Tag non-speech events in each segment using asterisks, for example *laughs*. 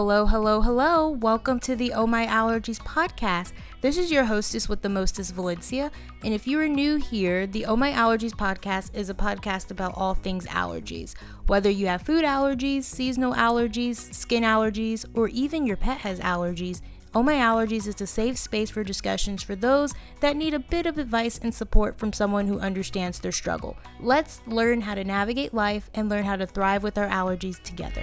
Hello, hello, hello. Welcome to the Oh My Allergies podcast. This is your hostess with the mostest, Valencia. And if you are new here, the Oh My Allergies podcast is a podcast about all things allergies. Whether you have food allergies, seasonal allergies, skin allergies, or even your pet has allergies, Oh My Allergies is a safe space for discussions for those that need a bit of advice and support from someone who understands their struggle. Let's learn how to navigate life and learn how to thrive with our allergies together.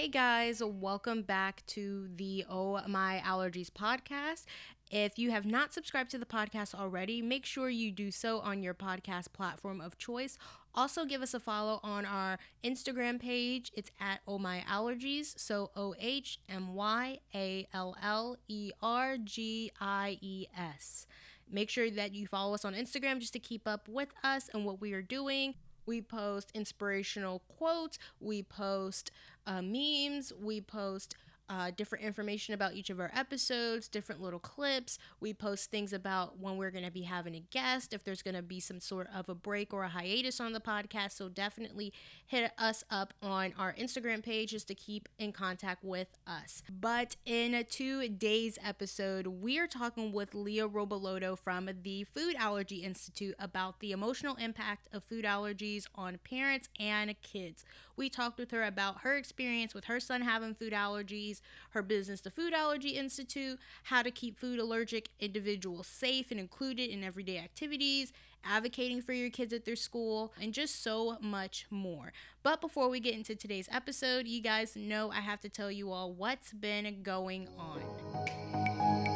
Hey guys, welcome back to the Oh My Allergies podcast. If you have not subscribed to the podcast already, make sure you do so on your podcast platform of choice. Also, give us a follow on our Instagram page. It's at Oh My Allergies. So O H M Y A L L E R G I E S. Make sure that you follow us on Instagram just to keep up with us and what we are doing. We post inspirational quotes, we post uh, memes, we post uh, different information about each of our episodes, different little clips. We post things about when we're going to be having a guest, if there's going to be some sort of a break or a hiatus on the podcast. So definitely hit us up on our Instagram page just to keep in contact with us. But in a today's episode, we are talking with Leah Robilotto from the Food Allergy Institute about the emotional impact of food allergies on parents and kids. We talked with her about her experience with her son having food allergies, her business, the Food Allergy Institute, how to keep food allergic individuals safe and included in everyday activities, advocating for your kids at their school, and just so much more. But before we get into today's episode, you guys know I have to tell you all what's been going on.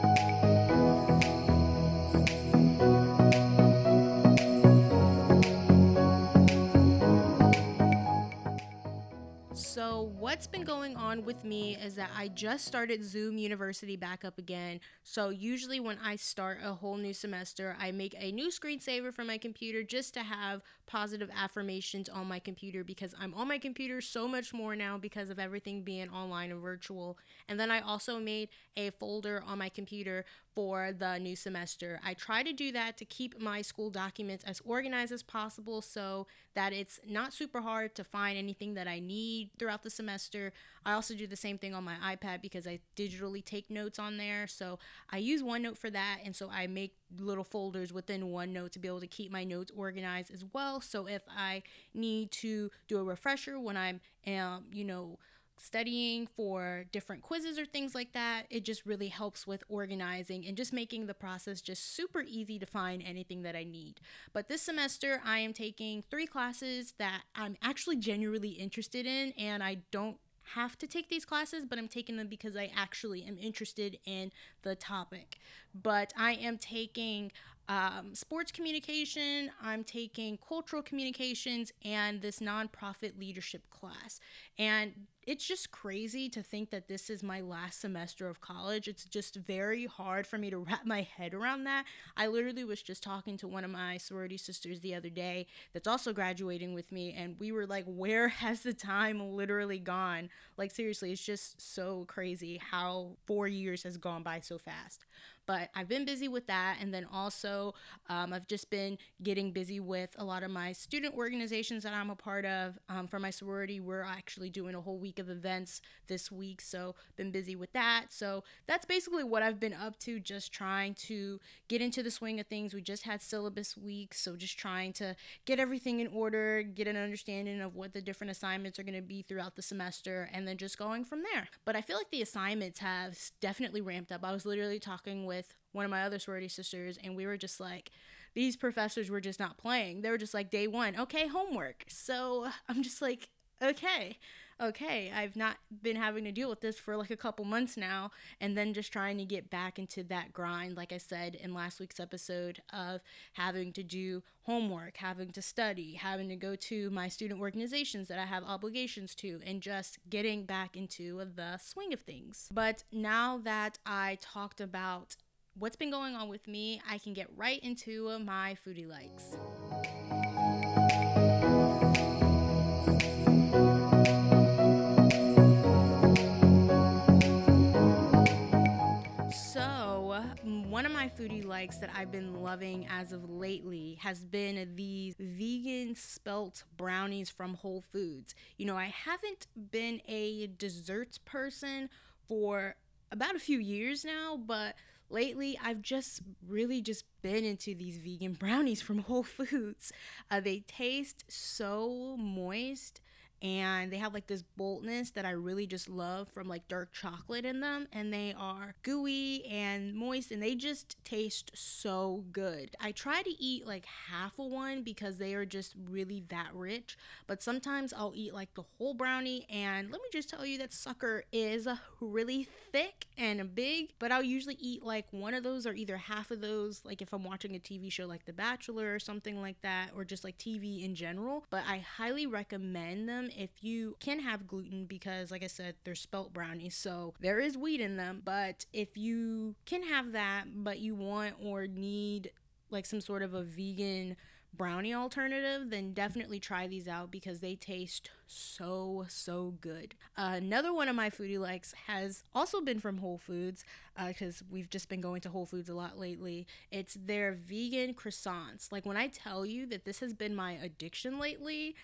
So, what's been going on with me is that I just started Zoom University back up again. So, usually when I start a whole new semester, I make a new screensaver for my computer just to have positive affirmations on my computer because I'm on my computer so much more now because of everything being online and virtual. And then I also made a folder on my computer for the new semester. I try to do that to keep my school documents as organized as possible so that it's not super hard to find anything that I need throughout the semester. I also do the same thing on my iPad because I digitally take notes on there. So I use OneNote for that. And so I make little folders within OneNote to be able to keep my notes organized as well. So if I need to do a refresher when I'm, um, you know, studying for different quizzes or things like that, it just really helps with organizing and just making the process just super easy to find anything that I need. But this semester, I am taking three classes that I'm actually genuinely interested in, and I don't have to take these classes, but I'm taking them because I actually am interested in the topic. But I am taking um, sports communication, I'm taking cultural communications, and this nonprofit leadership class. And it's just crazy to think that this is my last semester of college. It's just very hard for me to *laughs* wrap my head around that. I literally was just talking to one of my sorority sisters the other day that's also graduating with me, and we were like, where *laughs* has the time literally gone? Like, seriously, it's just so crazy how four years has gone by so fast. But I've been busy with that. And then also, um, I've just been getting busy with a lot of my student organizations that I'm a part of. Um, for my sorority, we're actually doing a whole week of events this week. So, been busy with that. So, that's basically what I've been up to, just trying to get into the swing of things. We just had syllabus week. So, just trying to get everything in order, get an understanding of what the different assignments are going to be throughout the semester, and then just going from there. But I feel like the assignments have definitely ramped up. I was literally talking with with one of my other sorority sisters, and we were just like, these professors were just not playing. They were just like, day one, okay, homework. So *laughs* I'm just like, okay, okay, I've not been having to deal with this for like a couple months now, and then just trying to get back into that grind, like I said in last week's episode, of having to do homework, having to study, having to go to my student organizations that I have obligations to, and just getting back into the swing of things. But now that I talked about what's been going on with me, I can get right into my foodie likes. So, one one of my foodie likes that I've been loving as of lately has been these vegan spelt brownies from Whole Foods. You know, I haven't been a desserts person for about a few years now, but lately I've just really just been into these vegan brownies from Whole Foods. Uh, they taste so moist and they have like this boldness that I really just love from like dark chocolate in them and they are gooey and moist and they just taste so good. I try to eat like half of one because they are just really that rich, but sometimes I'll eat like the whole brownie and let me just tell you that sucker is really thick and big, but I'll usually eat like one of those or either half of those like if I'm watching a TV show like The Bachelor or something like that or just like TV in general, but I highly recommend them if you can have gluten because like I said they're spelt brownies so there is wheat in them but if you can have that but you want or need like some sort of a vegan brownie alternative, then definitely try these out because they taste so, so good. Uh, another one of my foodie likes has also been from Whole Foods because uh, we've just been going to Whole Foods a lot lately. It's their vegan croissants. Like when I tell you that this has been my addiction lately,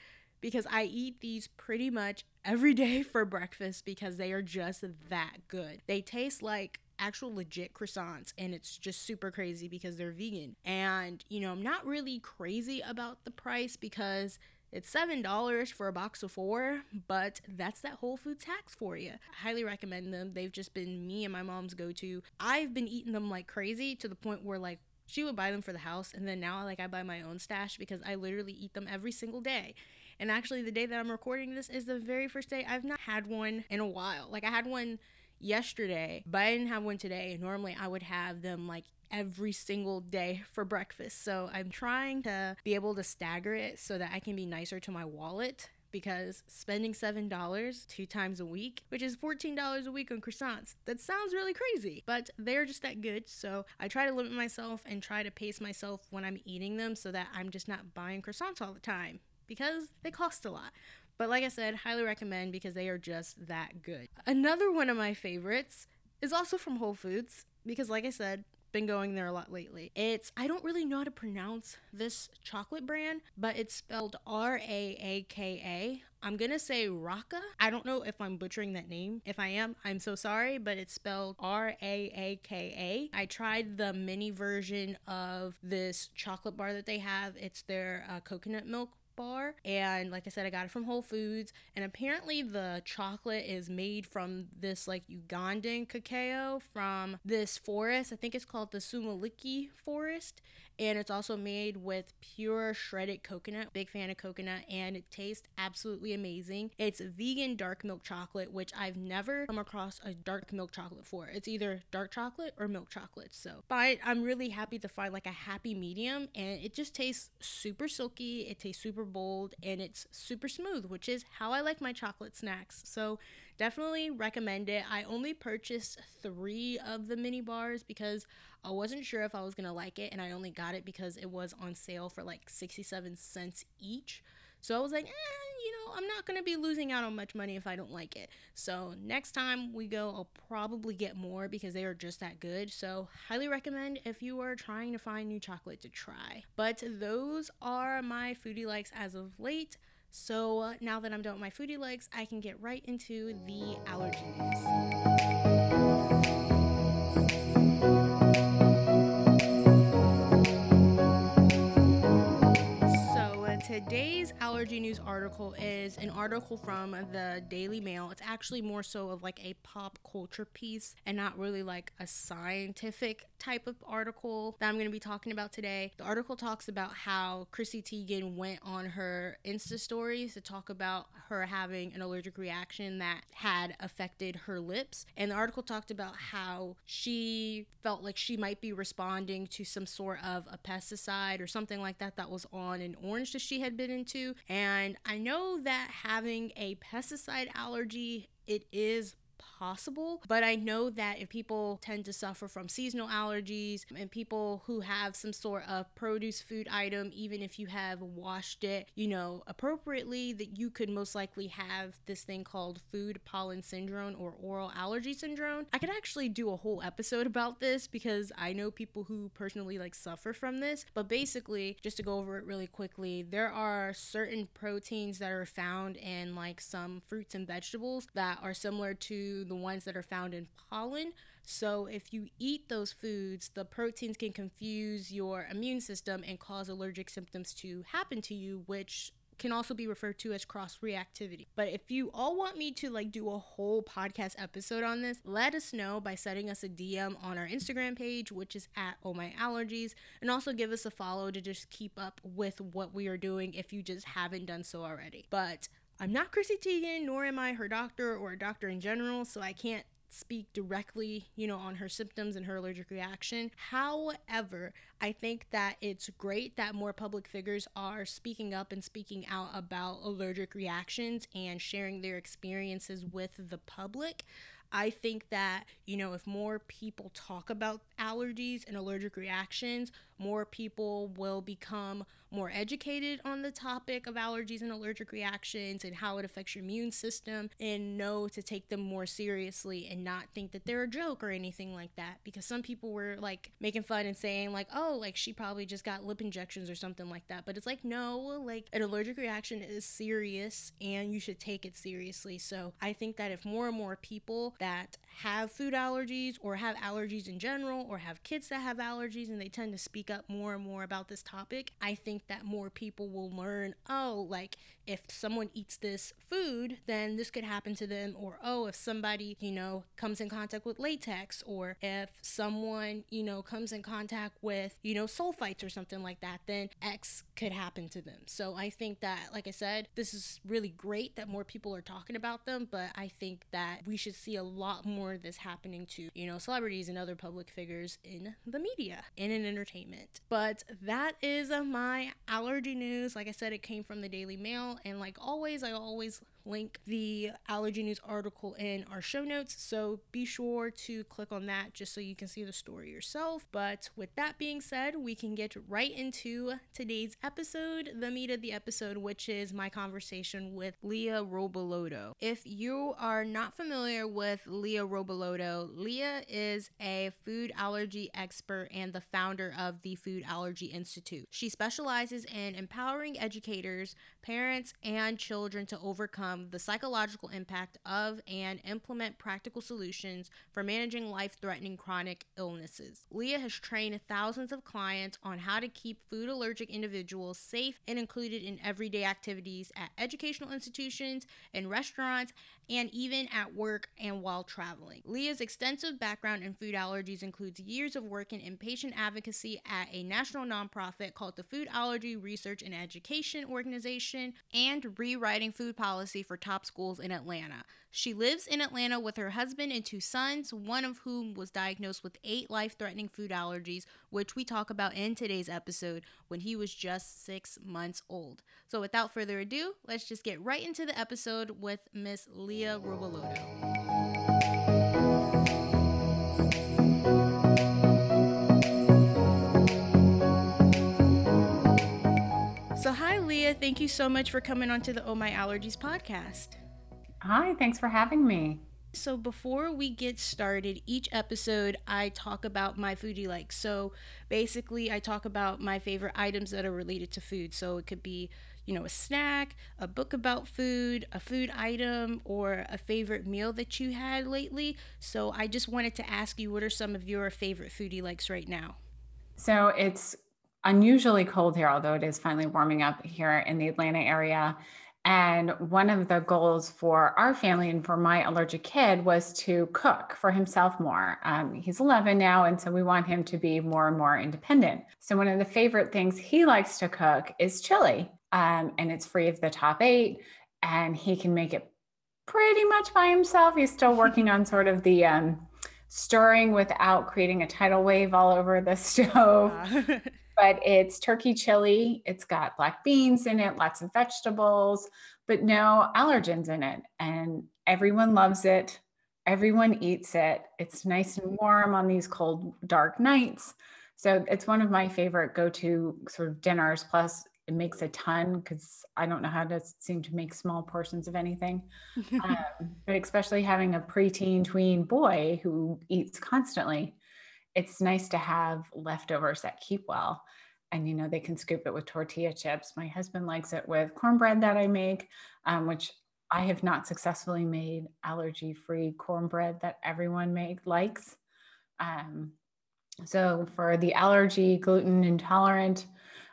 because I eat these pretty much every day *laughs* for breakfast because they are just that good. They taste like actual legit croissants and it's just super crazy because they're vegan. And, you know, I'm not really crazy about the price because it's seven dollars for a box of four, but that's that Whole Foods tax for you. I highly recommend them. They've just been me and my mom's go-to. I've been eating them like crazy to the point where like she would buy them for the house and then now like I buy my own stash because I literally eat them every single day. And actually, the day that I'm recording this is the very first day I've not had one in a while. Like, I had one yesterday, but I didn't have one today. Normally, I would have them like every single day for breakfast. So, I'm trying to be able to stagger it so that I can be nicer to my wallet because spending $7 two times a week, which is $14 a week on croissants, that sounds really crazy, but they're just that good. So I try to limit myself and try to pace myself when I'm eating them so that I'm just not buying croissants all the time because they cost a lot. But like I said, highly recommend because they are just that good. Another one of my favorites is also from Whole Foods because like I said, been going there a lot lately. It's I don't really know how to pronounce this chocolate brand, but it's spelled R A A K A. I'm gonna say Raka. I don't know if I'm butchering that name. If I am, I'm so sorry, but it's spelled R A A K A. I tried the mini version of this chocolate bar that they have. It's their uh, coconut milk bar. And like I said, I got it from Whole Foods. And apparently, the chocolate is made from this like Ugandan cacao from this forest. I think it's called the Semuliki forest and it's also made with pure shredded coconut. Big fan of coconut, and it tastes absolutely amazing. It's vegan dark milk chocolate, which I've never come across a dark milk chocolate for. It's either dark chocolate or milk chocolate. So, but I'm really happy to find like a happy medium, and it just tastes super silky. It tastes super bold, and it's super smooth, which is how I like my chocolate snacks. So, definitely recommend it. I only purchased three of the mini bars because I wasn't sure if I was gonna like it, and I only got it because it was on sale for like 67 cents each. So I was like, eh, you know, I'm not gonna be losing out on much money if I don't like it. So next time we go, I'll probably get more because they are just that good. So highly recommend if you are trying to find new chocolate to try. But those are my foodie likes as of late. So uh, now that I'm done with my foodie legs, I can get right into the allergies. today's allergy news article is an article from the Daily Mail. It's actually more so of like a pop culture piece and not really like a scientific type of article that I'm going to be talking about today. The article talks about how Chrissy Teigen went on her Insta stories to talk about her having an allergic reaction that had affected her lips. And the article talked about how she felt like she might be responding to some sort of a pesticide or something like that that was on an orange that she had been into. And I know that having a pesticide allergy, it is possible. But I know that if people tend to suffer from seasonal allergies and people who have some sort of produce food item, even if you have washed it, you know, appropriately, that you could most likely have this thing called food pollen syndrome or oral allergy syndrome. I could actually do a whole episode about this because I know people who personally like suffer from this. But basically, just to go over it really quickly, there are certain proteins that are found in like some fruits and vegetables that are similar to the ones that are found in pollen. So, if you eat those foods, the proteins can confuse your immune system and cause allergic symptoms to happen to you, which can also be referred to as cross reactivity. But if you all want me to like do a whole podcast episode on this, let us know by sending us a DM on our Instagram page, which is at Oh My Allergies, and also give us a follow to just keep up with what we are doing if you just haven't done so already. But I'm not Chrissy Teigen, nor am I her doctor or a doctor in general, so I can't speak directly, you know, on her symptoms and her allergic reaction. However, I think that it's great that more public figures are speaking up and speaking out about allergic reactions and sharing their experiences with the public. I think that, you know, if more people talk about allergies and allergic reactions, more people will become more educated on the topic of allergies and allergic reactions and how it affects your immune system and know to take them more seriously and not think that they're a joke or anything like that. Because some people were like making fun and saying like oh like she probably just got lip injections or something like that. But it's like no like an allergic reaction is serious and you should take it seriously. So i think that if more and more people that have food allergies or have allergies in general or have kids that have allergies and they tend to speak up more and more about this topic, I think that more people will learn oh, like if someone eats this food, then this could happen to them. Or oh, if somebody, you know, comes in contact with latex, or if someone, you know, comes in contact with, you know, sulfites or something like that, then X could happen to them. So I think that, like I said, this is really great that more people are talking about them, but I think that we should see a lot more of this happening to, you know, celebrities and other public figures in the media and in entertainment. But that is uh, my allergy news. Like I said, it came from the Daily Mail. And like always, I always link the allergy news article in our show notes. So be sure to click on that just so you can see the story yourself. But with that being said, we can get right into today's episode, the meat of the episode, which is my conversation with Leah Robilotto. If you are not familiar with Leah Robilotto, Leah is a food allergy expert and the founder of the Food Allergy Institute. She specializes in empowering educators, parents, and children to overcome um, the psychological impact of and implement practical solutions for managing life threatening chronic illnesses. Leah has trained thousands of clients on how to keep food allergic individuals safe and included in everyday activities at educational institutions, in restaurants, and even at work and while traveling. Leah's extensive background in food allergies includes years of working in patient advocacy at a national nonprofit called the Food Allergy Research and Education Organization and rewriting food policy for top schools in Atlanta. She lives in Atlanta with her husband and two sons, one of whom was diagnosed with eight life threatening food allergies, which we talk about in today's episode when he was just six months old. So, without further ado, let's just get right into the episode with Miss Leah Robilotto. Leah. Thank you so much for coming onto the Oh My Allergies podcast. Hi, thanks for having me. So, before we get started, each episode I talk about my foodie likes. So, basically, I talk about my favorite items that are related to food. So, it could be, you know, a snack, a book about food, a food item, or a favorite meal that you had lately. So, I just wanted to ask you what are some of your favorite foodie likes right now? So, it's unusually cold here, although it is finally warming up here in the Atlanta area. And one of the goals for our family and for my allergic kid was to cook for himself more. Um, he's 11 now, and so we want him to be more and more independent. So, one of the favorite things he likes to cook is chili, um, and it's free of the top eight, and he can make it pretty much by himself. He's still *laughs* working on sort of the um, stirring without creating a tidal wave all over the *laughs* stove. *laughs* but it's turkey chili. It's got black beans in it, lots of vegetables, but no allergens in it. And everyone loves it. everyone eats it. It's nice and warm on these cold, dark nights. So it's one of my favorite go to sort of dinners. Plus, it makes a ton because I don't know how to seem to make small portions of anything. *laughs* um, but especially having a preteen tween boy who eats constantly, it's nice to have leftovers that keep well. And you know they can scoop it with tortilla chips. My husband likes it with cornbread that I make, um, which I have not successfully made allergy-free cornbread that everyone make likes. Um, so for the allergy, gluten intolerant,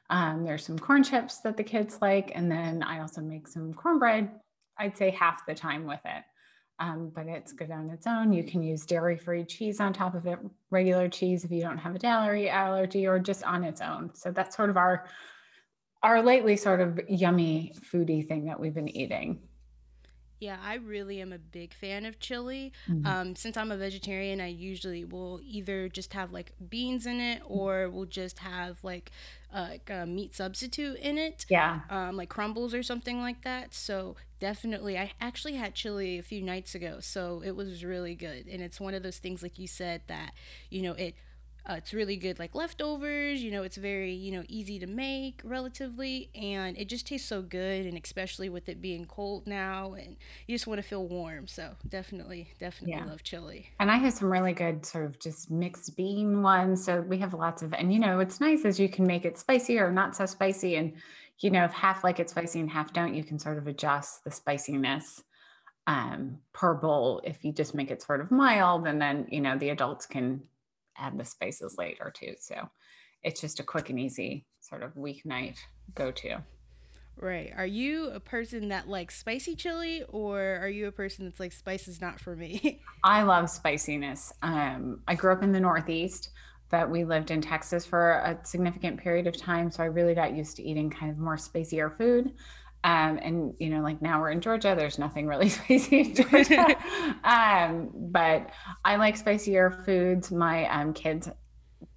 um, there's some corn chips that the kids like, and then I also make some cornbread. I'd say half the time with it, um, but it's good on its own. You can use dairy-free cheese on top of it, regular cheese if you don't have a dairy allergy, or just on its own. So that's sort of our our lately sort of yummy foodie thing that we've been eating. Yeah, I really am a big fan of chili. Mm-hmm. Um, since I'm a vegetarian, I usually will either just have like beans in it or we'll just have like, uh, like a meat substitute in it. Yeah. Um, like crumbles or something like that. So definitely, I actually had chili a few nights ago. So it was really good. And it's one of those things, like you said, that, you know, it uh, it's really good like leftovers. You know, it's very you know easy to make relatively, and it just tastes so good. And especially with it being cold now, and you just want to feel warm. So definitely, definitely yeah. love chili. And I have some really good sort of just mixed bean ones. So we have lots of, and you know, it's nice as you can make it spicy or not so spicy, and you know, if half like it spicy and half don't, you can sort of adjust the spiciness um, per bowl if you just make it sort of mild, and then you know the adults can add the spices later too. So it's just a quick and easy sort of weeknight go to. Right. Are you a person that likes spicy chili or are you a person that's like spice is not for me? *laughs* I love spiciness. Um, I grew up in the Northeast, but we lived in Texas for a significant period of time. So I really got used to eating kind of more spicier food. Um, and you know, like now we're in Georgia, there's nothing really *laughs* spicy in *laughs* Georgia. um, but I like spicier foods. My um, kids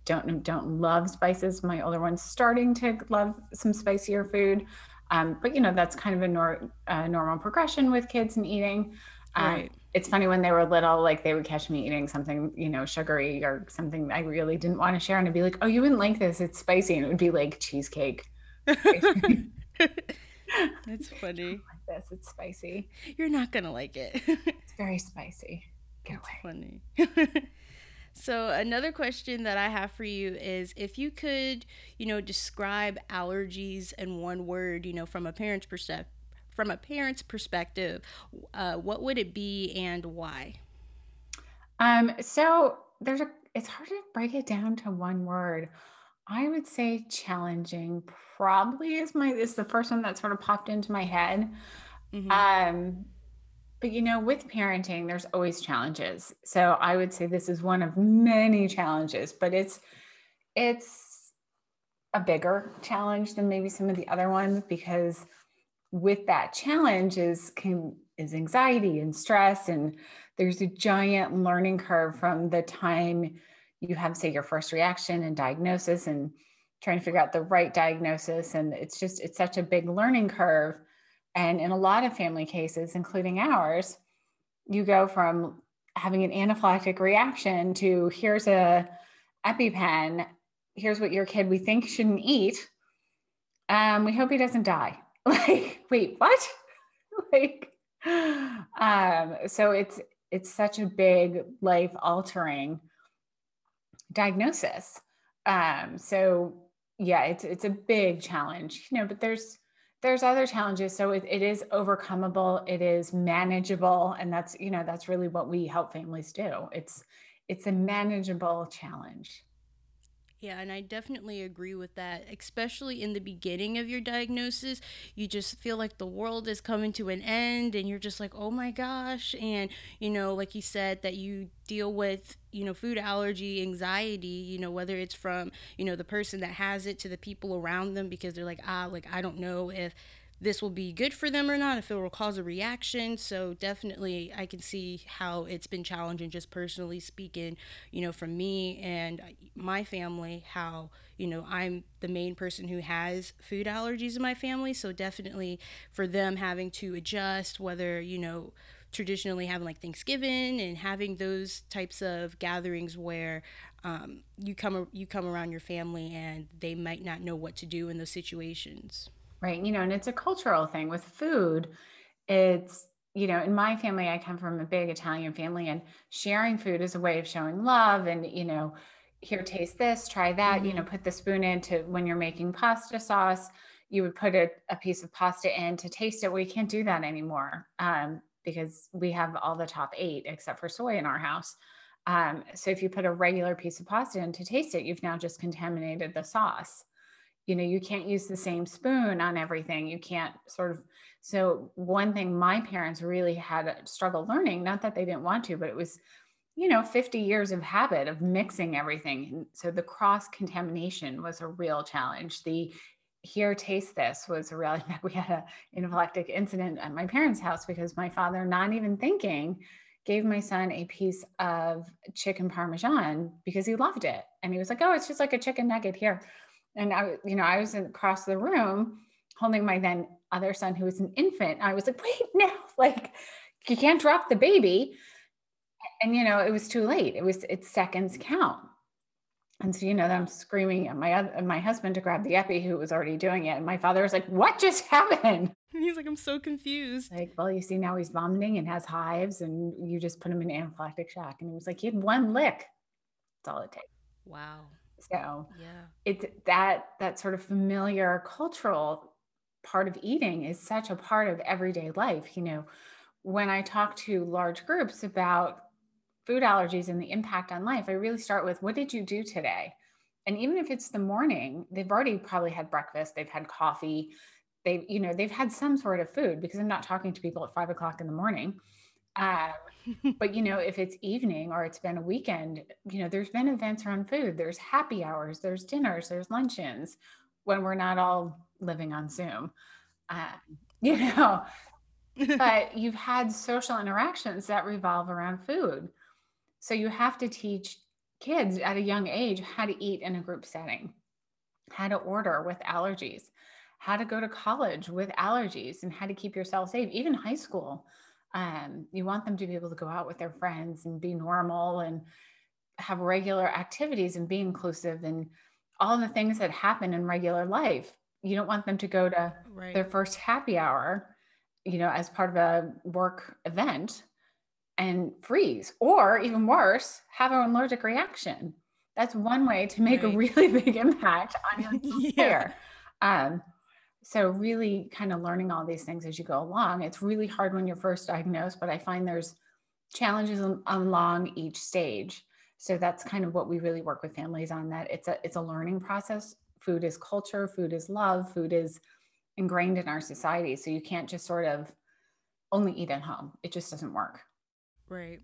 don't don't love spices. My older one's starting to love some spicier food. Um, but you know, that's kind of a nor- uh, normal progression with kids and eating. Um, right. It's funny when they were little, like they would catch me eating something, you know, sugary or something I really didn't want to share, and I'd be like, "Oh, you wouldn't like this. It's spicy," and it would be like cheesecake. *laughs* That's *laughs* funny. like this, it's spicy. You're not gonna like it. *laughs* it's very spicy. Get That's away. funny. *laughs* so another question that I have for you is if you could, you know, describe allergies in one word, you know, from a parent's perspective from a parent's perspective, uh, what would it be and why? Um, so there's a it's hard to break it down to one word. I would say challenging probably is my is the first one that sort of popped into my head. Mm-hmm. Um, but you know, with parenting, there's always challenges. So I would say this is one of many challenges, but it's it's a bigger challenge than maybe some of the other ones because with that challenge is can is anxiety and stress and there's a giant learning curve from the time you have say your first reaction and diagnosis and trying to figure out the right diagnosis. And it's just it's such a big learning curve. And in a lot of family cases including ours you go from having an anaphylactic reaction to here's a epipen. Here's what your kid we think shouldn't eat. Um we hope he doesn't die. *laughs* Like wait what? *laughs* Like um so it's it's such a big life altering diagnosis. Um, so yeah, it's it's a big challenge, you know, but there's there's other challenges. So it, it is overcomable, it is manageable, and that's you know that's really what we help families do. It's it's a manageable challenge. Yeah, and I definitely agree with that. Especially in the beginning of your diagnosis, you just feel like the world is coming to an end and you're just like, "Oh my gosh." And, you know, like you said that you deal with, you know, food allergy, anxiety, you know, whether it's from, you know, the person that has it to the people around them because they're like, "Ah, like I don't know if this will be good for them or not, if it will cause a reaction. So definitely, I can see how it's been challenging, just personally speaking, you know, from me and my family, how, you know, I'm the main person who has food allergies in my family. So definitely for them having to adjust, whether, you know, traditionally having like Thanksgiving and having those types of gatherings where um, you come you come around your family and they might not know what to do in those situations. Right. You know, and it's a cultural thing with food. It's you know, in my family, I come from a big Italian family, and sharing food is a way of showing love. And, you know, here, taste this, try that, mm-hmm. you know, mm-hmm. put the spoon into when you're making pasta sauce, you would put a, a piece of pasta in to taste it. We can't do that anymore um, because we have all the top eight except for soy in our house. Um, so if you put a regular piece of pasta in to taste it, you've now just contaminated the sauce. You know, you can't use the same spoon on everything. You can't sort of so, one thing my parents really had a struggle learning, not that they didn't want to, but it was, you know, 50 years of habit of mixing everything. so, the cross contamination was a real challenge. The here, taste this was a real, *laughs* we had an anaphylactic incident at my parents' house because my father, not even thinking, gave my son a piece of chicken parmesan because he loved it. And he was like, oh, it's just like a chicken nugget here. And I, you know, I was across the room holding my then other son who was an infant. I was like, wait, no, *laughs* like you can't drop the baby. And you know, it was too late. It was it's seconds count. And so, you know, I'm screaming at my at my husband to grab the epi who was already doing it. And my father was like, What just *laughs* happened? *laughs* He's like, I'm so confused. Like, well, you see, now he's vomiting and has hives, and you just put him in anaphylactic shock. And he was like, he had one lick. That's all it takes. Wow. So yeah, it's that that sort of familiar cultural part of eating is such a part of everyday life. You know, when I talk to large groups about food allergies and the impact on life, I really start with what did you do today? And even if it's the morning, they've already probably had breakfast, they've had coffee, they've, you know, they've had some sort of food because I'm not talking to people at five o'clock in the morning. Um, but you know, if it's evening or it's been a weekend, you know, there's been events around food. There's happy hours, there's dinners, there's luncheons when we're not all living on Zoom, uh, *laughs* you know. but you've had social interactions that revolve around food. So you have to teach kids at a young age how to eat in a group setting, how to order with allergies, how to go to college with allergies, and how to keep yourself safe, even high school. Um, you want them to be able to go out with their friends and be normal and have regular activities and be inclusive and all the things that happen in regular life you don't want them to go to right. their first happy hour, you know, as part of a work event and freeze, or even worse, have an allergic reaction. That's one way to make right. a really *laughs* big impact on your care. *laughs* yeah. Um, so really kind of learning all these things as you go along. It's really hard when you're first diagnosed, but I find there's challenges along each stage. So that's kind of what we really work with families on that it's a it's a learning process food is culture, food is love, food is ingrained in our society. So you can't just sort of only eat at home. It just doesn't work. Right.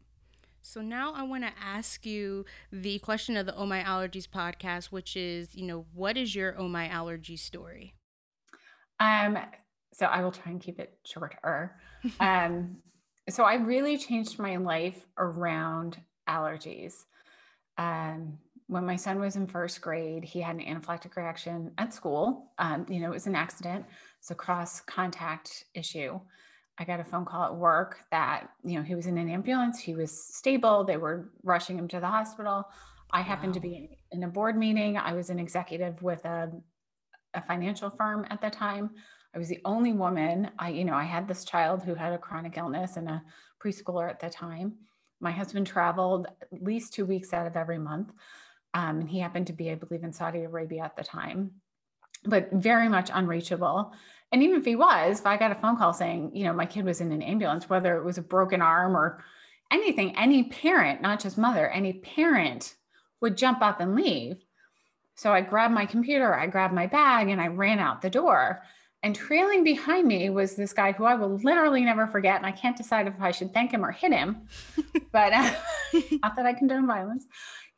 So now I want to ask you the question of the Oh My Allergies podcast, which is, you know, what is your Oh My Allergy story? Um, so I will try and keep it shorter. *laughs* um, so I really changed my life around allergies. Um, when my son was in first grade, he had an anaphylactic reaction at school. Um, you know, it was an accident, it's a cross contact issue. I got a phone call at work that, you know, he was in an ambulance, he was stable, they were rushing him to the hospital. I happened wow. to be in a board meeting. I was an executive with a, a financial firm at the time. I was the only woman. I, you know, I had this child who had a chronic illness and a preschooler at the time. My husband traveled at least two weeks out of every month. Um, and he happened to be, I believe, in Saudi Arabia at the time, but very much unreachable. And even if he was, if I got a phone call saying, you know, my kid was in an ambulance, whether it was a broken arm or anything, any parent, not just mother, any parent would jump up and leave. So I grabbed my computer, I grabbed my bag, and I ran out the door. And trailing behind me was this guy who I will literally never forget. And I can't decide if I should thank him or hit him, *laughs* but uh, *laughs* not that I condone violence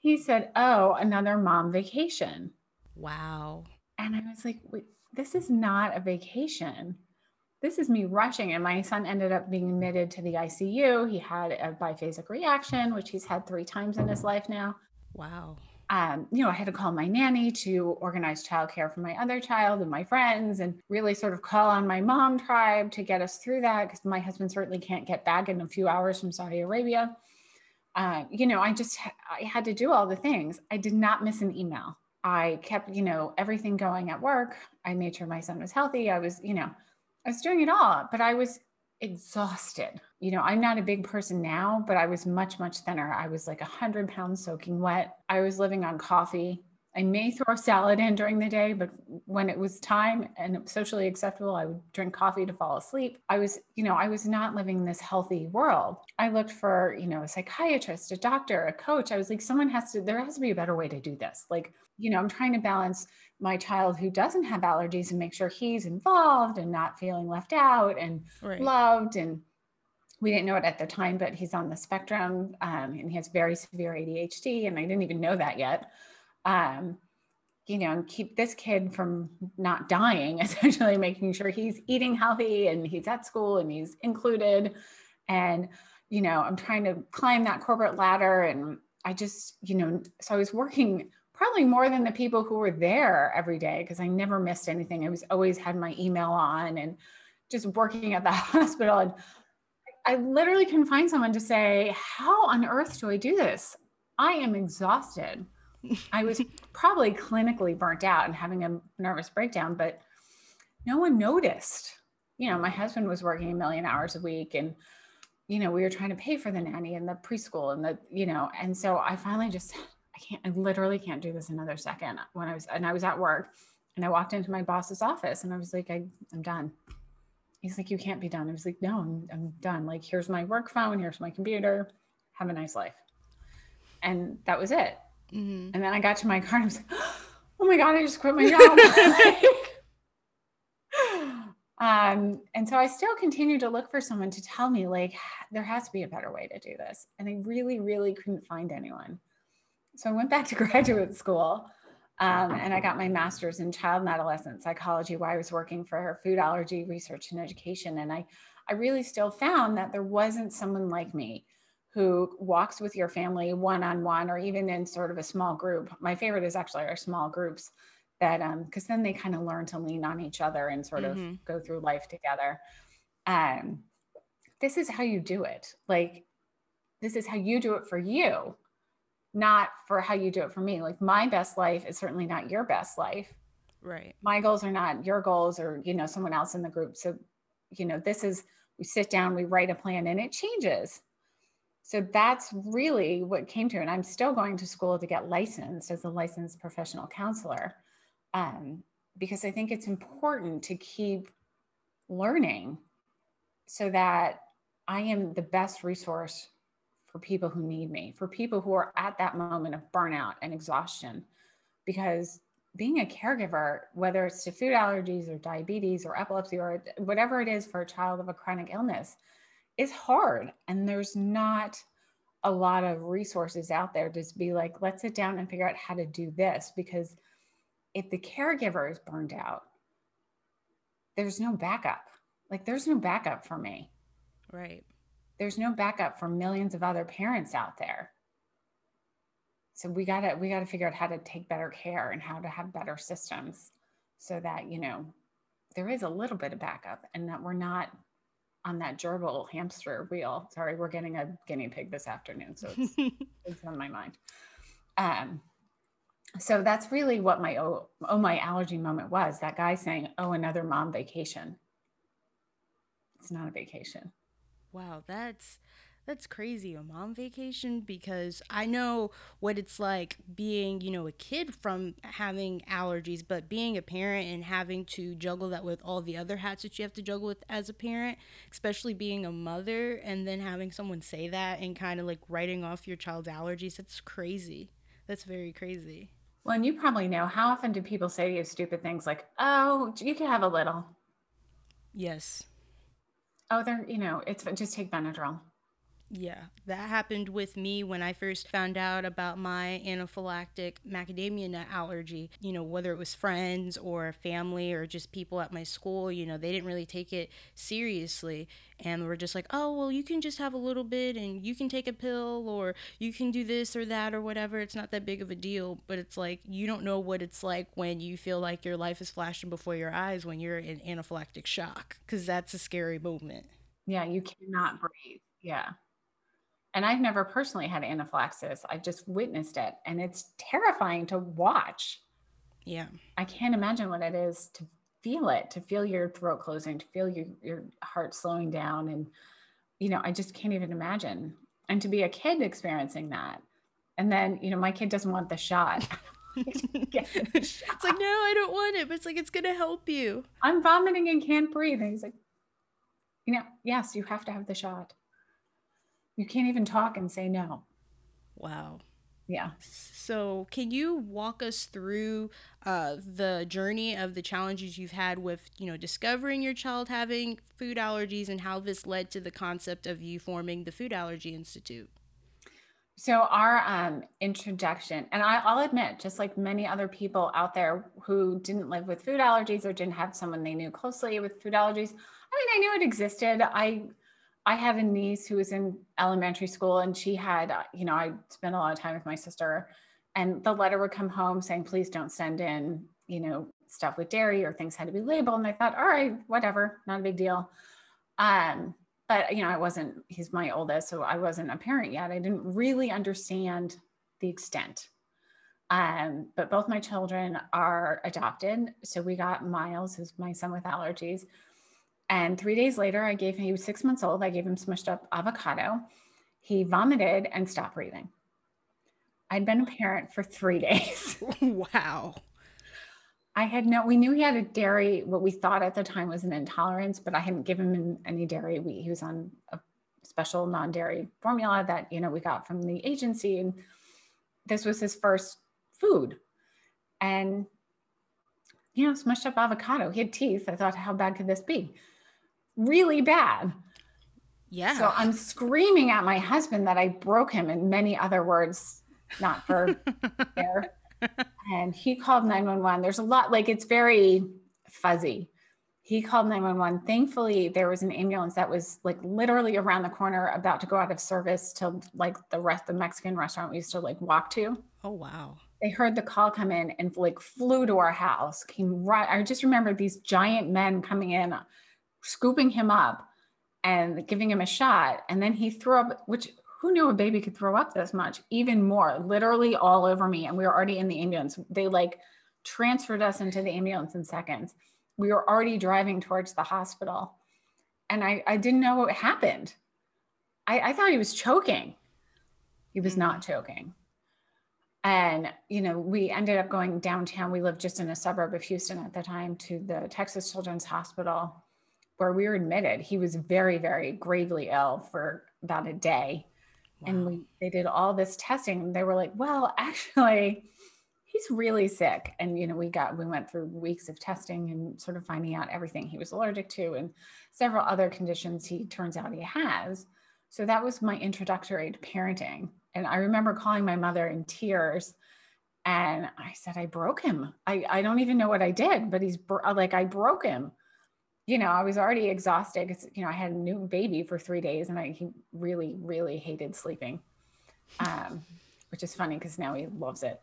he said, Oh, another mom vacation. Wow. And I was like, Wait, this is not a vacation. This is me rushing. And my son ended up being admitted to the ICU. He had a biphasic reaction, which he's had three times in his life now. Wow. Um, you know, I had to call my nanny to organize childcare for my other child and my friends and really sort of call on my mom tribe to get us through that because my husband certainly can't get back in a few hours from Saudi Arabia. Uh, you know, I just I had to do all the things. I did not miss an email. I kept, you know, everything going at work. I made sure my son was healthy. I was, you know, I was doing it all, but I was exhausted. You know, I'm not a big person now, but I was much, much thinner. I was like 100 pounds soaking wet. I was living on coffee. I may throw *laughs* salad in during the day, but when it was time and socially acceptable, I would drink coffee to fall asleep. I was, you know, I was not living this healthy world. I looked for, you know, a psychiatrist, a doctor, a coach. I was like, someone has to, there has to be a better way to do this. Like, you know, I'm trying to balance my child who doesn't have allergies and make sure he's involved and not feeling left out and right. loved and we didn't know it at the time, but he's on the spectrum um, and he has very severe ADHD. And I didn't even know that yet. Um, you know, and keep this kid from not dying, *laughs* essentially making sure he's eating healthy and he's at school and he's included. And, you know, I'm trying to climb that corporate ladder. And I just, you know, so I was working probably more than the people who were there every day because I never missed anything. I was always had my email on and just working at the *laughs* hospital. And I literally couldn't find someone to say, How on earth do I do this? I am exhausted. I was *laughs* probably clinically burnt out and having a nervous breakdown, but no one noticed. You know, my husband was working a million hours a week and you know, we were trying to pay for the nanny and the preschool and the, you know, and so I finally just I can't, I literally can't do this another second. When I was, and I was at work and I walked into my boss's office and I was like, I, I'm done. He's like, you can't be done. I was like, no, I'm, I'm done. Like, here's my work phone. Here's my computer. Have a nice life. And that was it. Mm-hmm. And then I got to my car and I was like, *gasps* oh my God, I just quit my job. *laughs* um, and so I still continue to look for someone to tell me, like, there has to be a better way to do this. And I really, really couldn't find anyone. So I went back to *laughs* graduate school um, and I got my master's in child and adolescent psychology while I was working for her food allergy research and education. And I, I really still found that there wasn't someone like me who walks with your family one on one or even in sort of a small group. My favorite is actually our small groups that, um, because then they kind of learn to lean on each other and sort mm-hmm. of go through life together. Um, this is how you do it. Like, this is how you do it for you not for how you do it for me. Like my best life is certainly not your best life. Right. My goals are not your goals or, you know, someone else in the group. So, you know, this is, we sit down, we write a plan and it changes. So that's really what came to. And I'm still going to school to get licensed as a licensed professional counselor um, because I think it's important to keep learning so that I am the best resource for people who need me, for people who are at that moment of burnout and exhaustion. Because being a caregiver, whether it's to food allergies or diabetes or epilepsy or whatever it is for a child of a chronic illness, is hard. And there's not a lot of resources out there to be like, let's sit down and figure out how to do this. Because if the caregiver is burned out, there's no backup. Like, there's no backup for me. Right there's no backup for millions of other parents out there. So we got to we got to figure out how to take better care and how to have better systems so that you know there is a little bit of backup and that we're not on that gerbil hamster wheel. Sorry we're getting a guinea pig this afternoon so it's, *laughs* it's on my mind. Um so that's really what my oh, oh my allergy moment was that guy saying oh another mom vacation. It's not a vacation Wow, that's that's crazy a mom vacation because I know what it's like being, you know, a kid from having allergies, but being a parent and having to juggle that with all the other hats that you have to juggle with as a parent, especially being a mother and then having someone say that and kind of like writing off your child's allergies, that's crazy. That's very crazy. Well, and you probably know how often do people say to you stupid things like, "Oh, you can have a little." Yes. Oh, they're, you know, it's just take Benadryl. Yeah, that happened with me when I first found out about my anaphylactic macadamia nut allergy. You know, whether it was friends or family or just people at my school, you know, they didn't really take it seriously and were just like, oh, well, you can just have a little bit and you can take a pill or you can do this or that or whatever. It's not that big of a deal. But it's like, you don't know what it's like when you feel like your life is flashing before your eyes when you're in anaphylactic shock, because that's a scary moment. Yeah, you cannot breathe. Yeah. And I've never personally had anaphylaxis. I've just witnessed it and it's terrifying to watch. Yeah. I can't imagine what it is to feel it, to feel your throat closing, to feel your, your heart slowing down. And, you know, I just can't even imagine. And to be a kid experiencing that. And then, you know, my kid doesn't want the shot. *laughs* *laughs* it's like, no, I don't want it, but it's like, it's going to help you. I'm vomiting and can't breathe. And he's like, you know, yes, you have to have the shot. You can't even talk and say no. Wow. Yeah. So, can you walk us through uh, the journey of the challenges you've had with, you know, discovering your child having food allergies and how this led to the concept of you forming the Food Allergy Institute? So, our um, introduction, and I, I'll admit, just like many other people out there who didn't live with food allergies or didn't have someone they knew closely with food allergies, I mean, I knew it existed. I I have a niece who was in elementary school and she had, uh, you know, I spent a lot of time with my sister and the letter would come home saying, please don't send in, you know, stuff with dairy or things had to be labeled. And I thought, all right, whatever, not a big deal. Um, but you know, I wasn't, he's my oldest, so I wasn't a parent yet. I didn't really understand the extent. Um, but both my children are adopted. So we got Miles, who's my son with allergies. And three days later, I gave him, he was six months old. I gave him smushed up avocado. He vomited and stopped breathing. I'd been a parent for three *laughs* days. wow. I had no, we knew he had a dairy, what we thought at the time was an intolerance, but I hadn't given him any dairy. We, he was on a special non dairy formula that, you know, we got from the agency. And this was his first food. And, you know, smushed up avocado. He had teeth. I thought, how bad could this be? Really bad. Yeah. So I'm screaming at my husband that I broke him in many other words, not for *laughs* there. And he called 911. There's a lot, like it's very fuzzy. He called 911. Thankfully, there was an ambulance that was like literally around the corner about to go out of service to like the rest the Mexican restaurant we used to like walk to. Oh wow. They heard the call come in and like flew to our house, came right. I just remember these giant men coming in scooping him up and giving him a shot. And then he threw up, which who knew a baby could throw up this much? Even more, literally all over me. And we were already in the ambulance. They like transferred us into the ambulance in seconds. We were already driving towards the hospital. And I, I didn't know what happened. I, I thought he was choking. He was not mm-hmm. choking. And, you know, we ended up going downtown. We lived just in a suburb of Houston at the time to the Texas Children's Hospital where we were admitted. He was very, very gravely ill for about a day. Wow. And we they did all this testing. They were like, well, *laughs* actually, he's really sick. And you know, we got we went through weeks of testing and sort of finding out everything he was allergic to and several other conditions he turns out he has. So that was my introductory to parenting. And I remember calling my mother in tears and I said, I broke him. I, I don't even know what I did, but he's bro- like, I broke him you know, I was already exhausted because, you know, I had a new baby for three days and I, he really, really hated sleeping, um, which is funny because now he loves it.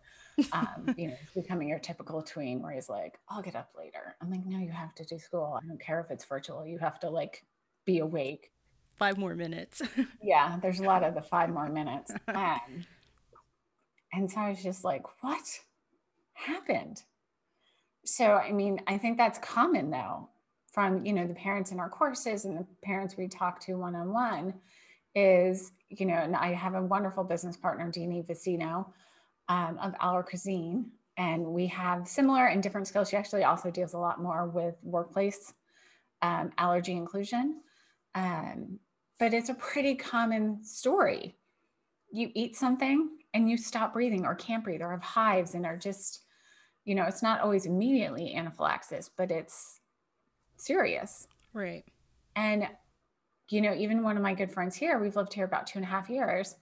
Um, *laughs* you know, becoming your typical tween where he's like, I'll get up later. I'm like, no, you have to do school. I don't care if it's virtual. You have to like be awake. Five more minutes. *laughs* yeah, there's a lot of the five more minutes. *laughs* Um, and so I was just like, what happened? So, I mean, I think that's common though from you know the parents in our courses and the parents we talk to one-on-one is you know and i have a wonderful business partner Deanie Vicino um, of our cuisine. And we have similar and different skills. She actually also deals a lot more with workplace um, allergy inclusion. Um, but it's a pretty common story. You eat something and you stop breathing or can't breathe or have hives and are just you know it's not always immediately anaphylaxis but it's serious. Right. And you know, even one of my good friends here, we've lived here about two and a half years.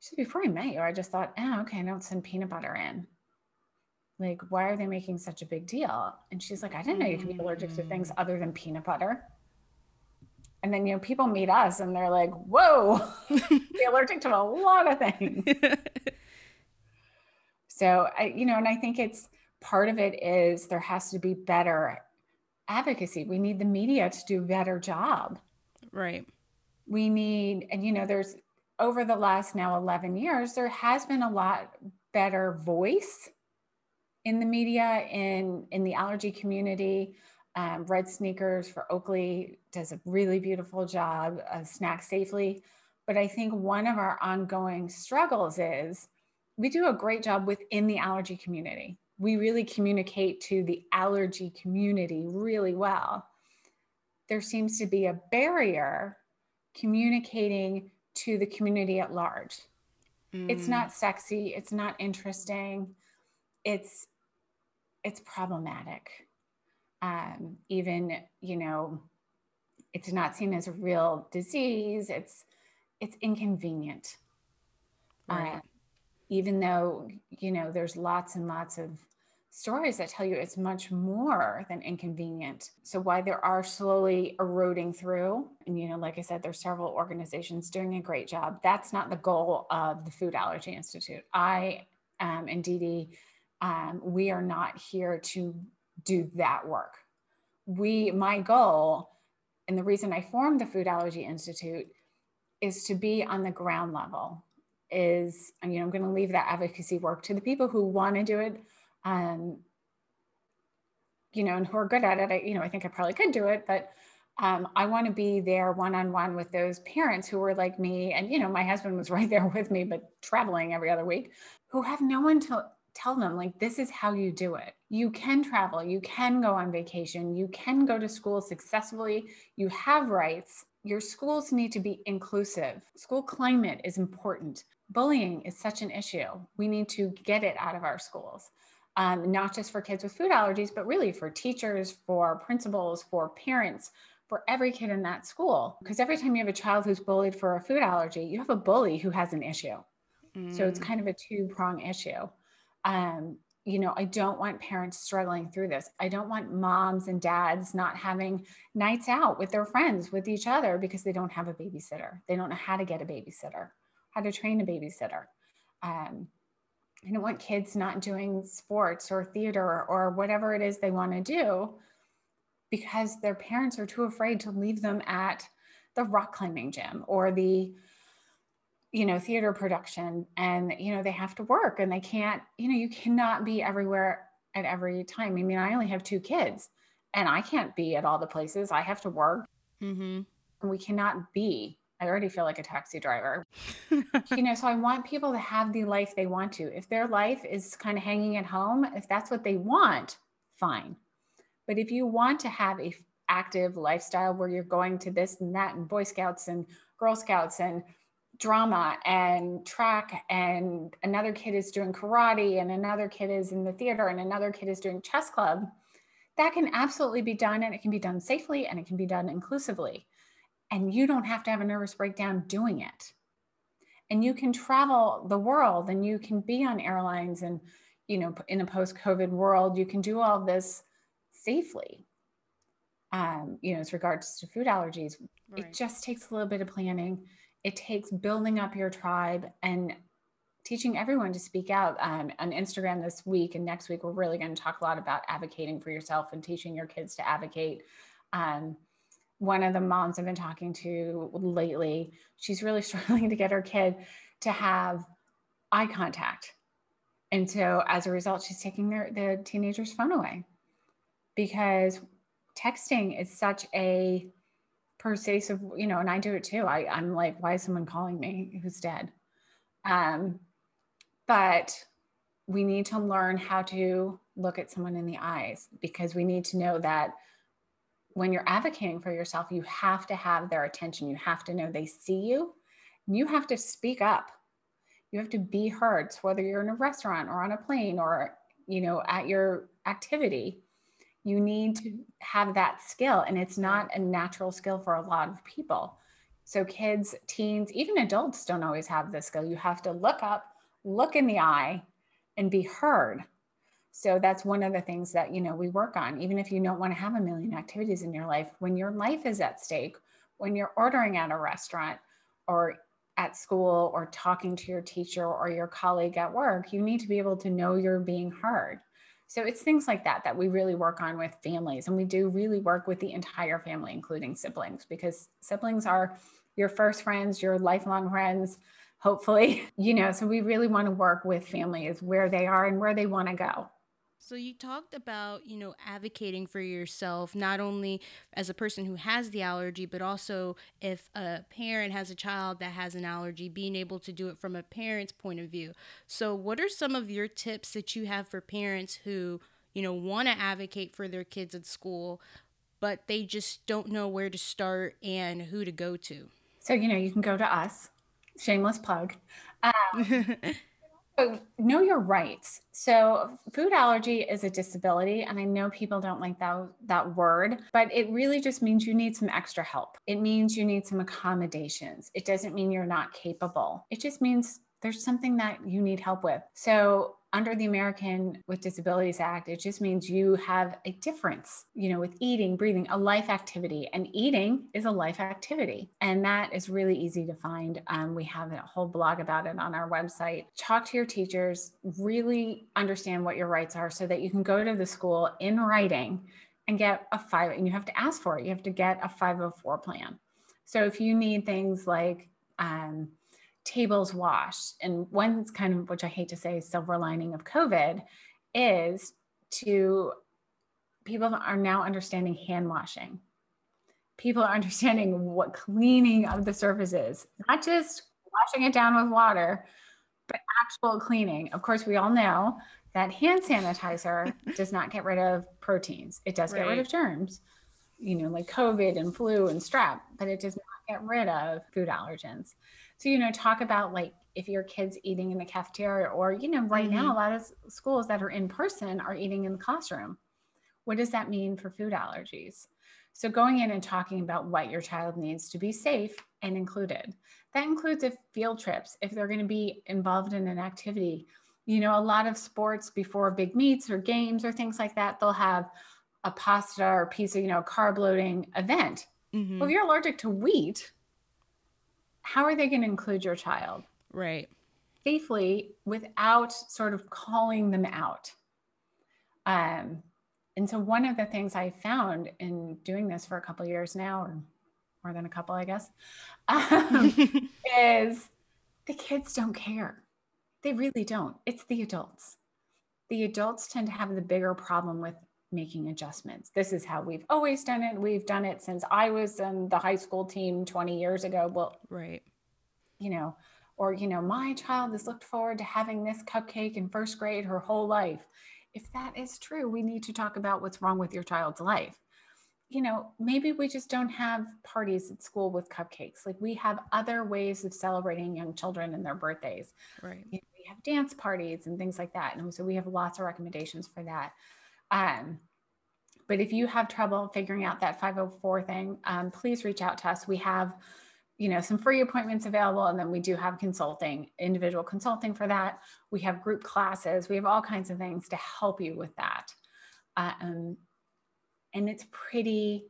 She said, before I met you, I just thought, oh, okay, I don't send peanut butter in. Like, why are they making such a big deal? And she's like, I didn't know you could be allergic to things mm. other than peanut butter. And then, you know, people meet us and they're like, whoa, *laughs* they're allergic to a lot of things. *laughs* so, I, you know, and I think it's part of it is there has to be better advocacy. We need the media to do a better job. Right. We need, and, you know, there's over the last now 11 years, there has been a lot better voice in the media, in, in the allergy community. Um, Red Sneakers for Oakley does a really beautiful job of snack safely. But I think one of our ongoing struggles is we do a great job within the allergy community. We really communicate to the allergy community really well. There seems to be a barrier communicating to the community at large. Mm. It's not sexy, it's not interesting. It's it's problematic um, even you know it's not seen as a real disease it's it's inconvenient right. uh, even though you know there's lots and lots of stories that tell you it's much more than inconvenient so why there are slowly eroding through and you know like i said there's several organizations doing a great job that's not the goal of the food allergy institute i um, and Dee um, we are not here to do that work. We, my goal, and the reason I formed the Food Allergy Institute is to be on the ground level. Is you know I'm going to leave that advocacy work to the people who want to do it, um, you know, and who are good at it. I, you know, I think I probably could do it, but um, I want to be there one on one with those parents who were like me, and you know, my husband was *laughs* right there with me, but traveling every other week, who have no one to tell them like this is how you do it. You can travel. You can go on vacation. You can go to school successfully. You have rights. Your schools need to be inclusive. School climate is important. Bullying is such an issue. We need to get it out of our schools um, not just for kids with food allergies but really for teachers for principals for parents for every kid in that school because every time you have a child who's bullied for a food allergy you have a bully who has an issue mm. so it's mm. kind of a two prong issue um, you know, I don't want parents struggling through this. I don't want moms and dads not having nights out with their friends, with each other, because they don't have a babysitter. They don't know how to get a babysitter, how to train a babysitter. Um, I don't want kids not doing sports or theater or whatever it is they want to do because their parents are too afraid to leave them at the rock climbing gym or the you know theater production. And you know they have to work and they can't you know you cannot be everywhere at every time. I mean i only have two kids and i can't be at all the places. I have to work. Mm-hmm. and we cannot be i already feel like a taxi driver. *laughs* You know so i want people to have the life they want to. If their life is kind of hanging at home if that's what they want fine. But if you want to have a active lifestyle where you're going to this and that and boy scouts and girl scouts and drama and track and another kid is doing karate and another kid is in the theater and another kid is doing chess club that can absolutely be done and it can be done safely and it can be done inclusively and you don't have to have a nervous breakdown doing it and you can travel the world and you can be on airlines and you know in a post covid world you can do all this safely um, you know as regards to food allergies right. it just takes a little bit of planning it takes building up your tribe and teaching everyone to speak out um, on Instagram this week and next week. We're really going to talk a lot about advocating for yourself and teaching your kids to advocate. Um, one of the moms I've been talking to lately, she's really *laughs* struggling to get her kid to have eye contact. And so as a result, she's taking their, the teenager's phone away because texting is such a persuasive, you know, and I do it too. I, I'm like, why is someone calling me who's dead? Um, but we need to learn how to look at someone in the eyes because we need to know that when you're advocating for yourself, you have to have their attention. You have to know they see you. And you have to speak up. You have to be heard. So whether you're in a restaurant or on a plane or you know at your activity, you need to have that skill and it's not a natural skill for a lot of people So kids, teens, even adults don't always have this skill. You have to look up, look in the eye, and be heard. So that's one of the things that, you know, we work on. Even if you don't want to have a million activities in your life, when your life is at stake, when you're ordering at a restaurant or at school or talking to your teacher or your colleague at work, you need to be able to know you're being heard. So it's things like that that we really work on with families. And we do really work with the entire family, including siblings, because siblings are your first friends, your lifelong friends, hopefully, *laughs* you know. So we really want to work with families where they are and where they want to go. So you talked about, you know, advocating for yourself, not only as a person who has the allergy, but also if a parent has a child that has an allergy, being able to do it from a parent's point of view. So what are some of your tips that you have for parents who, you know, want to advocate for their kids at school, but they just don't know where to start and who to go to? So, you know, you can go to us, shameless plug. Um, *laughs* know your rights. So food allergy is a disability and I know people don't like that that word, but it really just means you need some extra help. It means you need some accommodations. It doesn't mean you're not capable. It just means there's something that you need help with. So under the American with Disabilities Act, it just means you have a difference, you know, with eating, breathing, a life activity. And eating is a life activity. And that is really easy to find. Um, we have a whole blog about it on our website. Talk to your teachers, really understand what your rights are so that you can go to the school in writing and get a five, and you have to ask for it. You have to get a 504 plan. So if you need things like, um, tables washed. And one kind of, which I hate to say, silver lining of COVID is to people are now understanding hand washing. People are *laughs* understanding what cleaning of the surfaces, not just washing it down with water, but actual cleaning. Of course, we all know that hand sanitizer *laughs* does not get rid of proteins. It does right. get rid of germs, you know, like COVID and flu and strep, but it does not get rid of food allergens. So, you know, talk about like if your kid's eating in the cafeteria or, you know, right mm-hmm. now, a lot of schools that are in person are eating in the classroom. What does that mean for food allergies? So, going in and talking about what your child needs to be safe and included. That includes if field trips, if they're going to be involved in an activity. You know, a lot of sports before big meets or games or things like that, they'll have a pasta or pizza, you know, carb loading event. Mm-hmm. Well, if you're allergic to wheat, how are they going to include your child? Right. Safely without sort of calling them out. Um, and so one of the things I found in doing this for a couple years now, or more than a couple, I guess, um, *laughs* is the kids don't care. They really don't. It's the adults. The adults tend to have the bigger problem with making adjustments. This is how we've always done it. We've done it since I was in the high school team 20 years ago. Well, right. You know, or, you know, my child has looked forward to having this cupcake in first grade her whole life. If that is true, we need to talk about what's wrong with your child's life. You know, maybe we just don't have parties at school with cupcakes. Like we have other ways of celebrating young children and their birthdays. Right. You know, we have dance parties and things like that. And so we have lots of recommendations for that. Um, but if you have trouble figuring out that 504 thing, um, please reach out to us. We have, you know, some free appointments available, and then we do have consulting, individual consulting for that. We have group classes. We have all kinds of things to help you with that. Um, and it's pretty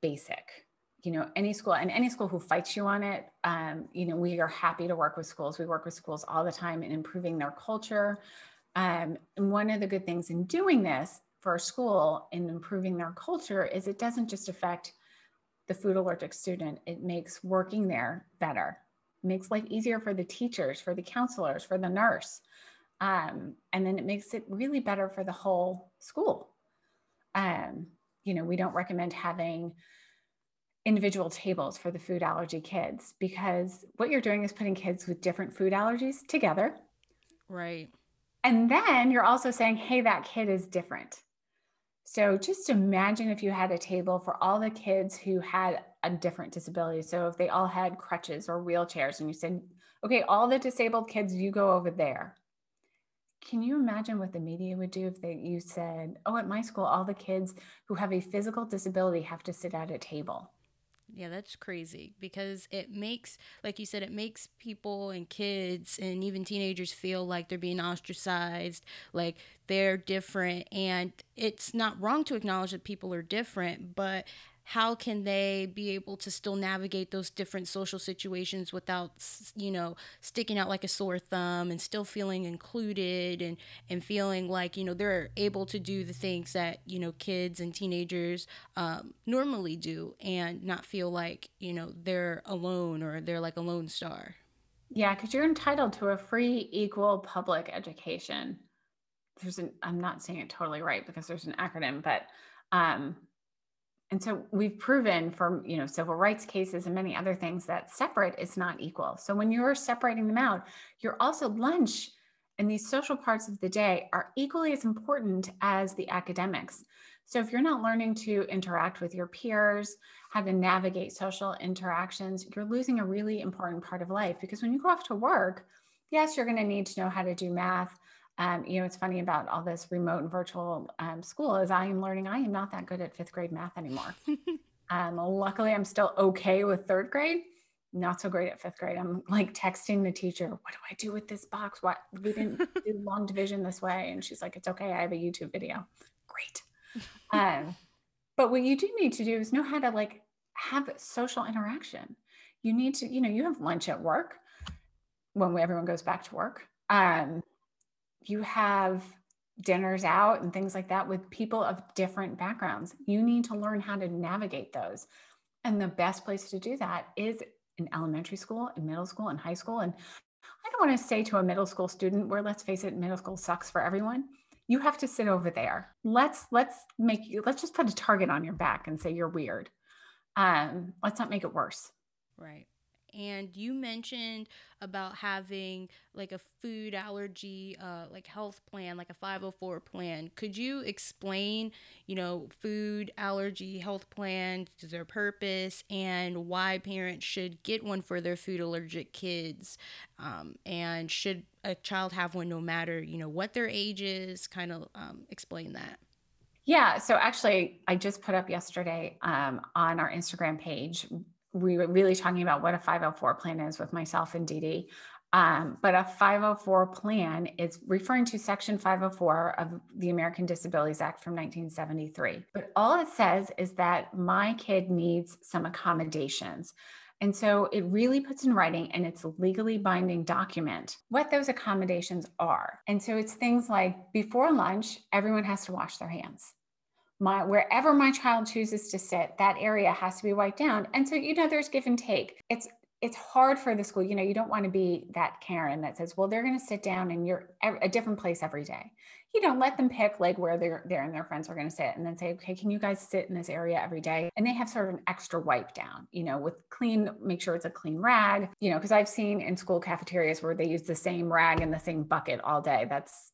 basic you know any school and any school who fights you on it um, you know we are happy to work with schools we work with schools all the time in improving their culture um, and one of the good things in doing this for a school in improving their culture is it doesn't just affect the food allergic student, it makes working there better. It makes life easier for the teachers, for the counselors, for the nurse. Um, and then it makes it really better for the whole school. Um, you know, we don't recommend having individual tables for the food allergy kids because what you're doing is putting kids with different food allergies together. Right. And then you're also saying, hey, that kid is different. So just imagine if you had a table for all the kids who had a different disability. So if they all had crutches or wheelchairs, and you said, okay, all the disabled kids, you go over there. Can you imagine what the media would do if they, you said, oh, at my school, all the kids who have a physical disability have to sit at a table? Yeah, that's crazy because it makes, like you said, it makes people and kids and even teenagers feel like they're being ostracized, like they're different. And it's not wrong to acknowledge that people are different, but how can they be able to still navigate those different social situations without you know sticking out like a sore thumb and still feeling included and and feeling like you know they're able to do the things that you know kids and teenagers um, normally do and not feel like you know they're alone or they're like a lone star. Yeah because you're entitled to a free equal public education. There's an i'm not saying it totally right because there's an acronym but um, and so we've proven for you know civil rights cases and many other things that separate is not equal. So when you're separating them out you're also lunch and these social parts of the day are equally as important as the academics. So if you're not learning to interact with your peers how to navigate social interactions you're losing a really important part of life. Because when you go off to work yes you're going to need to know how to do math um, you know, it's funny about all this remote and virtual um, school is I am learning I am not that good at fifth grade math anymore. *laughs* um, luckily, I'm still okay with third grade. Not so great at fifth grade. I'm like texting the teacher, "What do I do with this box? What we didn't *laughs* do long division this way?" And she's like, "It's okay. I have a YouTube video." Great. Um, but what you do need to do is know how to like have social interaction. You need to, you know, you have lunch at work when everyone goes back to work. Um, you have dinners out and things like that with people of different backgrounds. You need to learn how to navigate those. And the best place to do that is in elementary school, in middle school, and high school. And I don't want to say to a middle school student where let's face it, middle school sucks for everyone. You have to sit over there. Let's let's make you let's just put a target on your back and say you're weird. Um, let's not make it worse. Right. And you mentioned about having like a food allergy, uh, like health plan, like a 504 plan. Could you explain, you know, food allergy health plan, their purpose, and why parents should get one for their food allergic kids? Um, and should a child have one no matter, you know, what their age is? Kind of um, explain that. Yeah. So actually, I just put up yesterday um, on our Instagram page we were really talking about what a 504 plan is with myself and Dee. Um, but a 504 plan is referring to Section 504 of the American Disabilities Act from 1973. But all it says is that my kid needs some accommodations. And so it really puts in writing and it's a legally binding document what those accommodations are. And so it's things like before lunch, everyone has to wash their hands my wherever my child chooses to sit that area has to be wiped down. And so you know there's give and take. It's it's hard for the school you know you don't want to be that karen that says well they're going to sit down and you're a different place every day. You know let them pick like where they're there and their friends are going to sit and then say okay can you guys sit in this area every day? And they have sort of an extra wipe down you know with clean make sure it's a clean rag you know because i've seen in school cafeterias where they use the same rag in the same bucket all day. That's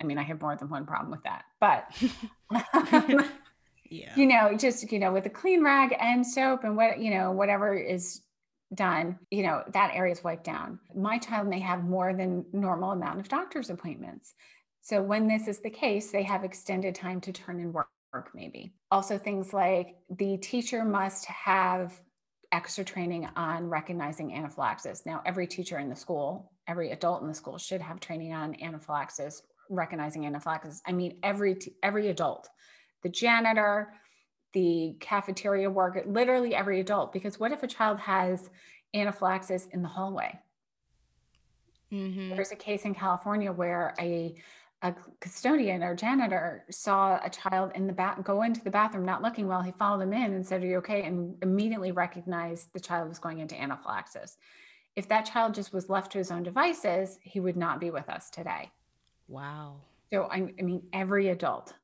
I mean, I have more than one problem with that, but um, *laughs* yeah, you know, just, you know, with a clean rag and soap and what, you know, whatever is done, you know, that area is wiped down. My child may have more than normal amount of doctor's appointments. So when this is the case, they have extended time to turn in work, maybe. Also, things like the teacher must have extra training on recognizing anaphylaxis. Now, every teacher in the school, every adult in the school should have training on anaphylaxis recognizing anaphylaxis. I mean, every every adult, the janitor, the cafeteria worker, literally every adult. Because what if a child has anaphylaxis in the hallway? Mm-hmm. There's a case in California where a a custodian or janitor saw a child in the bath go into the bathroom not looking well. He followed him in and said, "Are you okay?" and immediately recognized the child was going into anaphylaxis. If that child just was left to his own devices, he would not be with us today. Wow. So I, I mean, every adult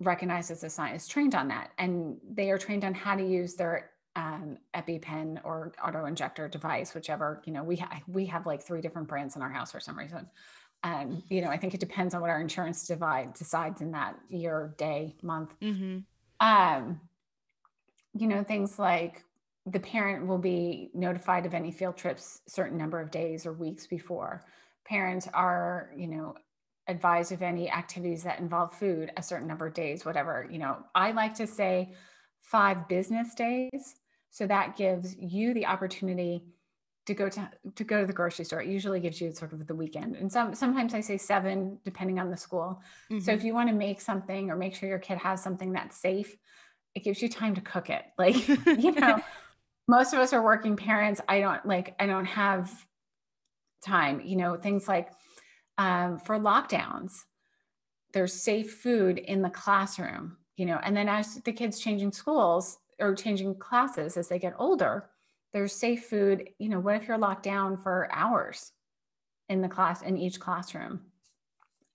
recognizes the sign is trained on that, and they are trained on how to use their um, EpiPen or auto injector device, whichever you know. We ha- we have like three different brands in our house for some reason. Um, you know, I think it depends on what our insurance divide decides in that year, day, month. Mm-hmm. Um, you know, things like the parent will be notified of any field trips certain number of days or weeks before. Parents are, you know, advise of any activities that involve food a certain number of days, whatever. You know, I like to say five business days So that gives you the opportunity to go to to go to the grocery store. It usually gives you sort of the weekend. And some sometimes I say seven, depending on the school. Mm-hmm. So if you want to make something or make sure your kid has something that's safe, it gives you time to cook it. *laughs* Like, you know, *laughs* most of us are working parents. I don't like, I don't have time, you know, things like um, for lockdowns, there's safe food in the classroom, you know, and then as the kids changing schools or changing classes as they get older, there's safe food. You know, what if you're locked down for hours in the class in each classroom?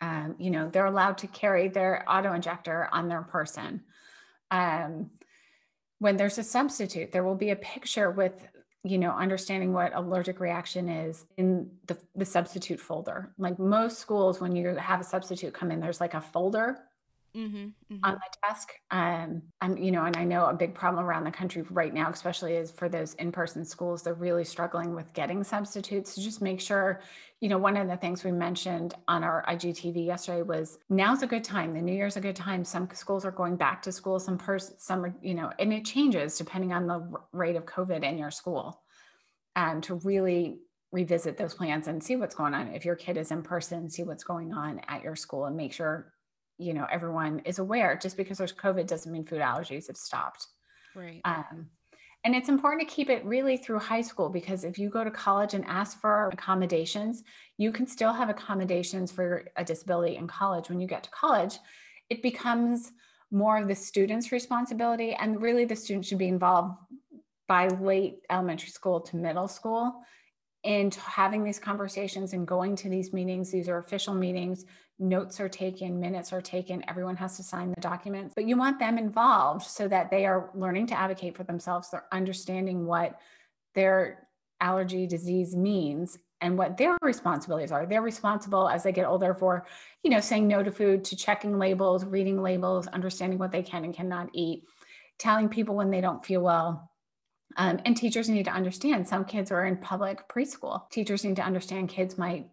Um, you know, they're allowed to carry their auto injector on their person. Um, when there's a substitute, there will be a picture with, you know, understanding what allergic reaction is in the, the substitute folder. Like most schools, when you have a substitute come in, there's like a folder mm-hmm, mm-hmm. on the desk. Um, and you know, and I know a big problem around the country right now, especially is for those in-person schools, they're really struggling with getting substitutes. So just make sure, you know, one of the things we mentioned on our IGTV yesterday was now's a good time. The New Year's a good time. Some schools are going back to school. Some person, some are, you know, and it changes depending on the rate of COVID in your school. Um, to really revisit those plans and see what's going on. If your kid is in person, see what's going on at your school and make sure you know everyone is aware just because there's covid doesn't mean food allergies have stopped. Right. Um, and it's important to keep it really through high school because if you go to college and ask for accommodations you can still have accommodations for a disability in college. When you get to college it becomes more of the student's responsibility and really the student should be involved by late elementary school to middle school and having these conversations and going to these meetings these are official meetings notes are taken, minutes are taken, everyone has to sign the documents, but you want them involved so that they are learning to advocate for themselves. They're understanding what their allergy disease means and what their responsibilities are. They're responsible as they get older for, you know, saying no to food, to checking labels, reading labels, understanding what they can and cannot eat, telling people when they don't feel well. Um, and teachers need to understand some kids are in public preschool. Teachers need to understand kids might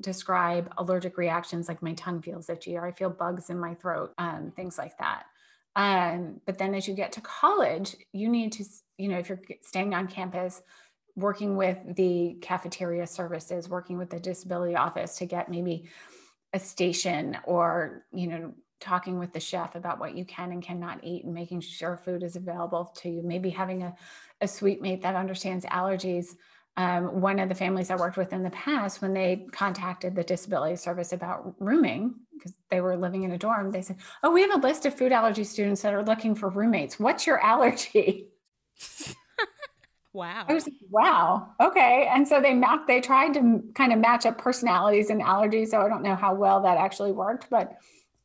describe allergic reactions like my tongue feels itchy or I feel bugs in my throat, um, things like that. Um, but then as you get to college, you need to, you know, if you're staying on campus, working with the cafeteria services, working with the disability office to get maybe a station or, you know, talking with the chef about what you can and cannot eat and making sure food is available to you, maybe having a, a suite mate that understands allergies um, one of the families I worked with in the past, when they contacted the disability service about rooming, because they were living in a dorm, they said, Oh, we have a list of food allergy students that are looking for roommates. What's your allergy? *laughs* wow. I was like, wow. Okay. And so they mapped, they tried to kind of match up personalities and allergies. So I don't know how well that actually worked, but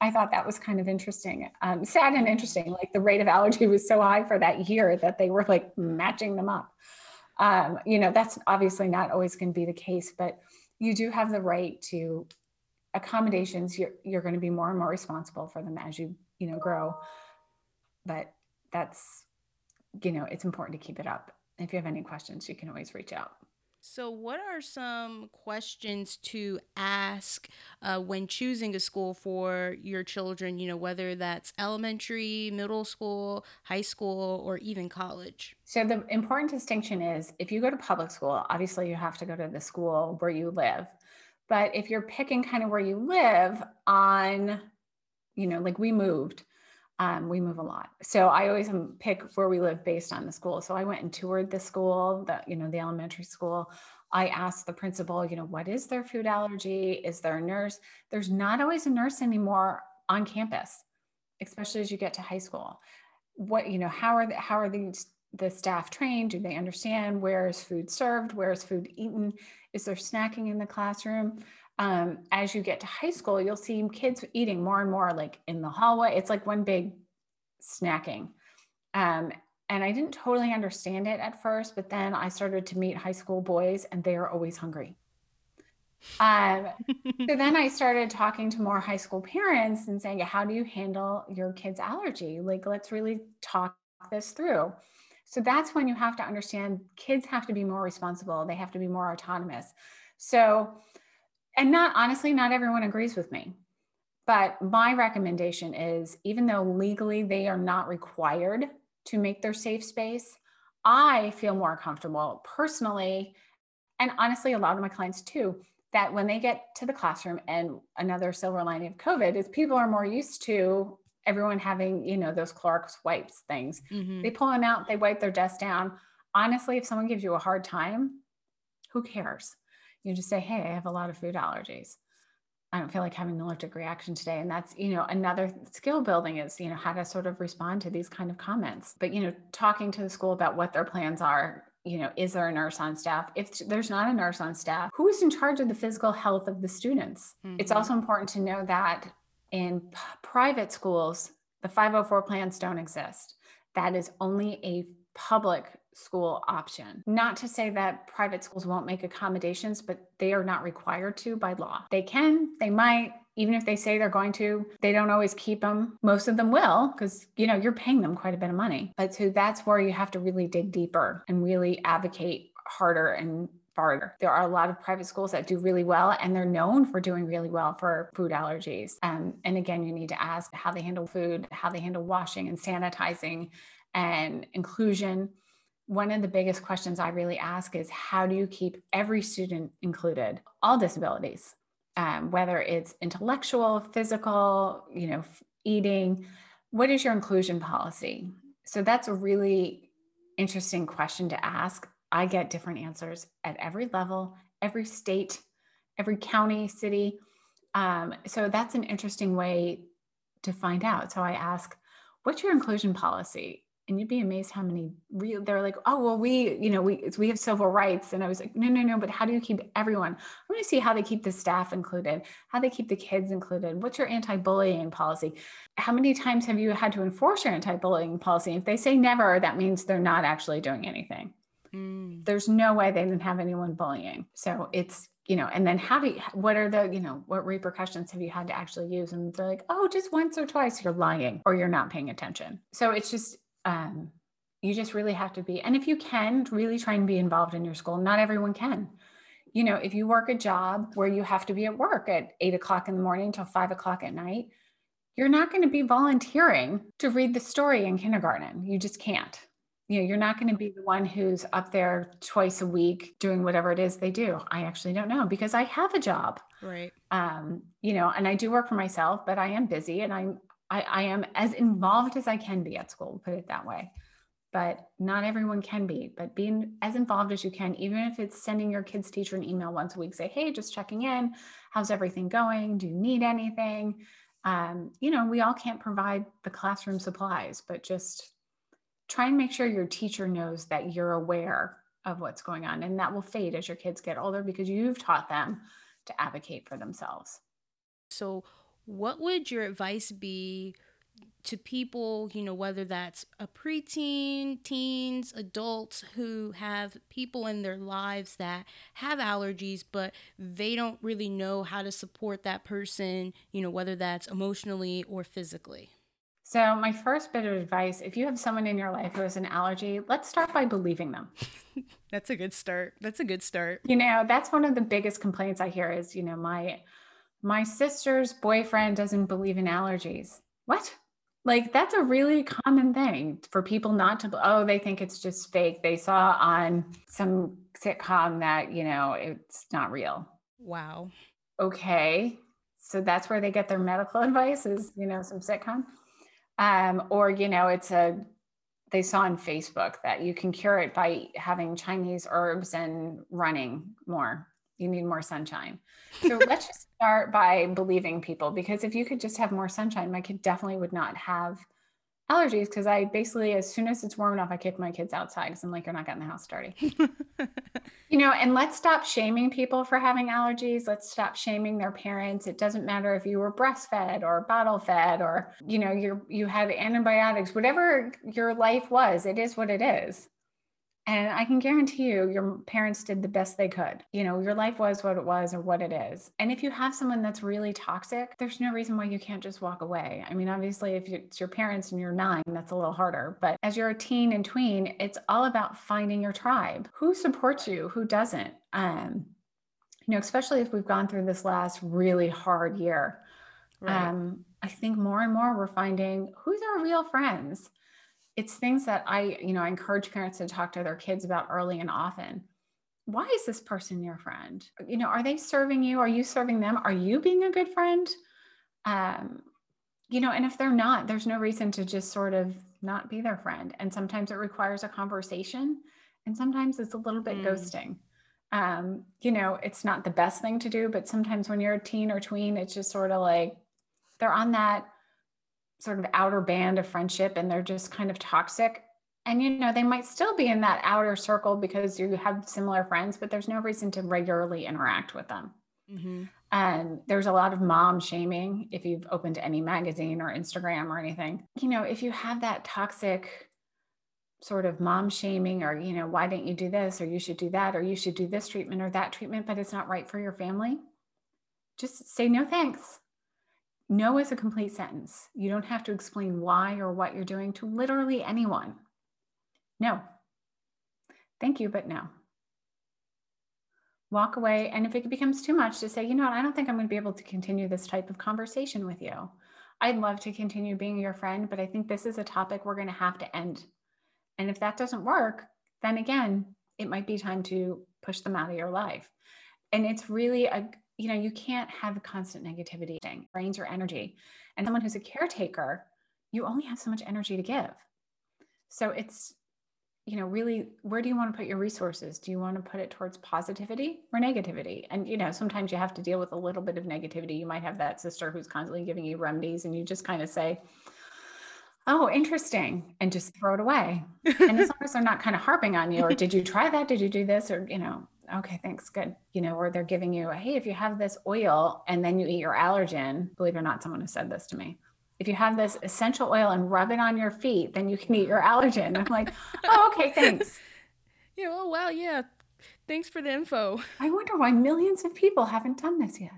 I thought that was kind of interesting. Um, sad and interesting. Like the rate of allergy was so high for that year that they were like matching them up. Um, you know, that's obviously not always going to be the case, but you do have the right to accommodations. You're, you're going to be more and more responsible for them as you, you know, grow. But that's, you know, it's important to keep it up. If you have any questions, you can always reach out. So, what are some questions to ask uh, when choosing a school for your children? You know, whether that's elementary, middle school, high school, or even college? So, the important distinction is if you go to public school, obviously you have to go to the school where you live. But if you're picking kind of where you live on, you know, like we moved, um, we move a lot. So I always pick where we live based on the school. So I went and toured the school, the, you know, the elementary school. I asked the principal, you know, what is their food allergy? Is there a nurse? There's not always a nurse anymore on campus, especially as you get to high school. What, you know, how are the, how are these the staff trained? Do they understand where is food served? Where is food eaten? Is there snacking in the classroom? Um, as you get to high school, you'll see kids eating more and more like in the hallway. It's like one big snacking. Um, and I didn't totally understand it at first, but then I started to meet high school boys and they are always hungry. Um, so *laughs* then I started talking to more high school parents and saying, How do you handle your kid's allergy? Like, let's really talk this through. So that's when you have to understand kids have to be more responsible, they have to be more autonomous. So and not honestly, not everyone agrees with me. But my recommendation is even though legally they are not required to make their safe space, I feel more comfortable personally, and honestly, a lot of my clients too, that when they get to the classroom and another silver lining of COVID is people are more used to everyone having, you know, those Clorox wipes things. Mm-hmm. They pull them out, they wipe their desk down. Honestly, if someone gives you a hard time, who cares? You just say, hey, I have a lot of food allergies. I don't feel like having an allergic reaction today. And that's, you know, another skill building is, you know, how to sort of respond to these kind of comments. But, you know, talking to the school about what their plans are, you know, is there a nurse on staff? If there's not a nurse on staff, who is in charge of the physical health of the students? Mm-hmm. It's also important to know that in p- private schools, the 504 plans don't exist. That is only a public school option. Not to say that private schools won't make accommodations, but they are not required to by law. They can, they might, even if they say they're going to, they don't always keep them. Most of them will because, you know, you're paying them quite a bit of money. But so that's where you have to really dig deeper and really advocate harder and farther. There are a lot of private schools that do really well and they're known for doing really well for food allergies. Um, and again, you need to ask how they handle food, how they handle washing and sanitizing and inclusion one of the biggest questions I really ask is how do you keep every student included, all disabilities, um, whether it's intellectual, physical, you know, eating. What is your inclusion policy? So that's a really interesting question to ask. I get different answers at every level, every state, every county, city. Um, so that's an interesting way to find out. So I ask, what's your inclusion policy? And you'd be amazed how many real they're like oh well we you know we we have civil rights. And i was like no no no but how do you keep everyone? I want to see how they keep the staff included how they keep the kids included what's your anti-bullying policy? How many times have you had to enforce your anti-bullying policy? If they say never that means they're not actually doing anything. Mm. there's no way they didn't have anyone bullying. So it's you know and then how do you what are the you know what repercussions have you had to actually use? And they're like oh just once or twice you're lying or you're not paying attention. So it's just um, you just really have to be and if you can really try and be involved in your school. Not everyone can. You know if you work a job where you have to be at work at eight o'clock in the morning till five o'clock at night you're not going to be volunteering to read the story in kindergarten. You just can't. You know you're not going to be the one who's up there twice a week doing whatever it is they do. I actually don't know because i have a job. Right. Um you know and i do work for myself but i am busy and i'm I, I am as involved as I can be at school, put it that way. But not everyone can be, but being as involved as you can, even if it's sending your kid's teacher an email once a week, say, hey, just checking in. How's everything going? Do you need anything? Um, you know, we all can't provide the classroom supplies, but just try and make sure your teacher knows that you're aware of what's going on. And that will fade as your kids get older because you've taught them to advocate for themselves. So, what would your advice be to people, you know, whether that's a preteen, teens, adults who have people in their lives that have allergies, but they don't really know how to support that person, you know, whether that's emotionally or physically? So, my first bit of advice if you have someone in your life who has an allergy, let's start by believing them. *laughs* that's a good start. That's a good start. You know, that's one of the biggest complaints I hear is, you know, my my sister's boyfriend doesn't believe in allergies. What? Like that's a really common thing for people not to oh they think it's just fake. They saw on some sitcom that, you know, it's not real. Wow. Okay. So that's where they get their medical *laughs* advice is, you know, some sitcom. Um or you know, it's a they saw on Facebook that you can cure it by having Chinese herbs and running more you need more sunshine. So let's just *laughs* start by believing people because if you could just have more sunshine, my kid definitely would not have allergies because I basically, as soon as it's warm enough, I kick my kids outside because I'm like, you're not getting the house dirty. *laughs* you know, and let's stop shaming people for having allergies. Let's stop shaming their parents. It doesn't matter if you were breastfed or bottle fed or, you know, you're you had antibiotics, whatever your life was, it is what it is. And I can guarantee you, your parents did the best they could. You know, your life was what it was or what it is. And if you have someone that's really toxic, there's no reason why you can't just walk away. I mean, obviously, if it's your parents and you're nine, that's a little harder. But as you're a teen and tween, it's all about finding your tribe. Who supports you? Who doesn't? Um, you know, especially if we've gone through this last really hard year. Right. Um, I think more and more we're finding who's our real friends it's things that I, you know, I encourage parents to talk to their kids about early and often. Why is this person your friend? You know, are they serving you? Are you serving them? Are you being a good friend? Um, you know, and if they're not, there's no reason to just sort of not be their friend. And sometimes it requires a conversation, and sometimes it's a little bit mm. ghosting. Um, you know, it's not the best thing to do, but sometimes when you're a teen or tween, it's just sort of like they're on that sort of outer band of friendship and they're just kind of toxic. And you know, they might still be in that outer circle because you have similar friends, but there's no reason to regularly interact with them. Mm-hmm. And there's a lot of mom shaming if you've opened any magazine or Instagram or anything. You know, if you have that toxic sort of mom shaming or, you know, why didn't you do this or you should do that or you should do this treatment or that treatment, but it's not right for your family, just say no thanks. No is a complete sentence. You don't have to explain why or what you're doing to literally anyone. No. Thank you, but no. Walk away. And if it becomes too much, to say, you know what, I don't think I'm going to be able to continue this type of conversation with you. I'd love to continue being your friend, but I think this is a topic we're going to have to end. And if that doesn't work, then again, it might be time to push them out of your life. And it's really a you know, you can't have constant negativity, drains your energy. And someone who's a caretaker, you only have so much energy to give. So it's, you know, really, where do you want to put your resources? Do you want to put it towards positivity or negativity? And, you know, sometimes you have to deal with a little bit of negativity. You might have that sister who's constantly giving you remedies, and you just kind of say, oh, interesting, and just throw it away. and as *laughs* long as they're not kind of harping on you, or did you try that? Did you do this? Or, you know, okay, thanks, good. You know, or they're giving you, hey, if you have this oil and then you eat your allergen, believe it or not, someone has said this to me. If you have this essential oil and rub it on your feet, then you can eat your allergen. I'm like, oh, okay, thanks. *laughs* Yeah, oh, wow, yeah. Thanks for the info. *laughs* I wonder why millions of people haven't done this yet.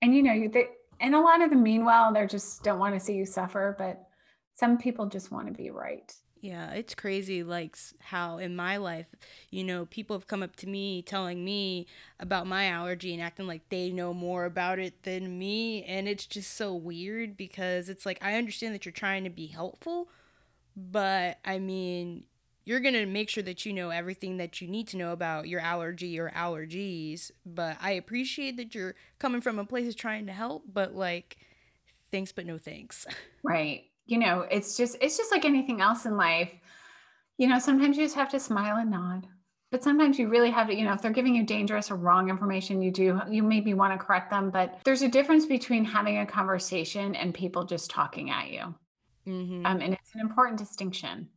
And, you know, you they, and a lot of them, meanwhile, they just don't want to see you suffer, but some people just want to be right. Yeah, it's crazy, like how in my life, you know, people have come up to me telling me about my allergy and acting like they know more about it than me. And it's just so weird because it's like, I understand that you're trying to be helpful, but I mean, you're going to make sure that you know everything that you need to know about your allergy or allergies. But I appreciate that you're coming from a place of trying to help, but like, thanks, but no thanks. *laughs* Right you know, it's just it's just like anything else in life. You know, sometimes you just have to smile and nod. But sometimes you really have to, you know, if they're giving you dangerous or wrong information, you do, you maybe want to correct them. But there's a difference between having a conversation and people just talking at you. Mm-hmm. Um, and it's an important distinction.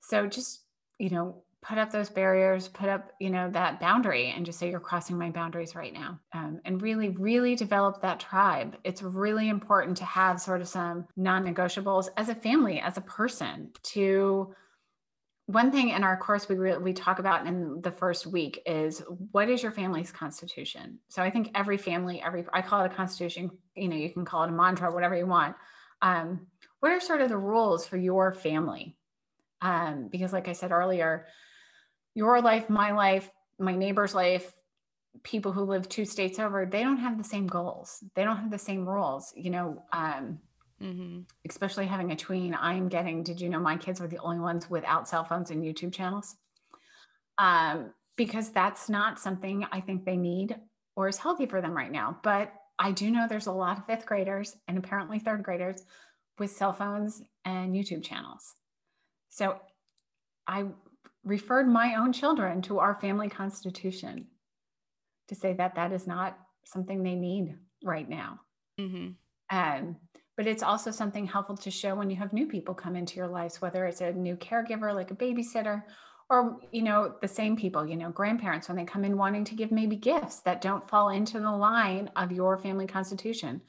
So just, you know, put up those barriers, put up, you know, that boundary and just say, you're crossing my boundaries right now. Um, and really, really develop that tribe. It's really important to have sort of some non negotiables as a family, as a person to. One thing in our course we re- we talk about in the first week is what is your family's constitution. So I think every family, every I call it a constitution. You know, you can call it a mantra, whatever you want. Um, what are sort of the rules for your family? Um, because, like I said earlier, your life, my life, my neighbor's life, people who live two states over, they don't have the same goals. They don't have the same rules. You know, um, mm-hmm. especially having a tween, I'm getting, did you know my kids were the only ones without cell phones and YouTube channels? Um, because that's not something I think they need or is healthy for them right now. But I do know there's a lot of fifth graders and apparently third graders with cell phones and YouTube channels. So I referred my own children to our family constitution to say that that is not something they need right now. Mm-hmm. Um, but it's also something helpful to show when you have new people come into your lives, whether it's a new caregiver like a babysitter or you know the same people you know grandparents when they come in wanting to give maybe gifts that don't fall into the line of your family constitution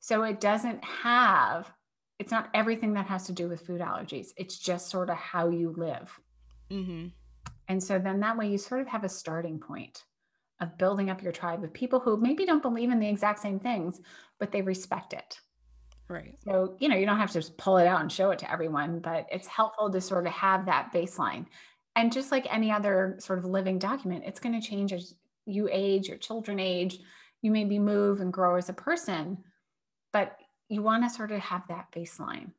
so it doesn't have it's not everything that has to do with food allergies it's just sort of how you live Mm-hmm. And so then that way you sort of have a starting point of building up your tribe of people who maybe don't believe in the exact same things, but they respect it. Right. So, you know, you don't have to just pull it out and show it to everyone, but it's helpful to sort of have that baseline. And just like any other sort of living document, it's going to change as you age, your children age, you maybe move and grow as a person, but you want to sort of have that baseline.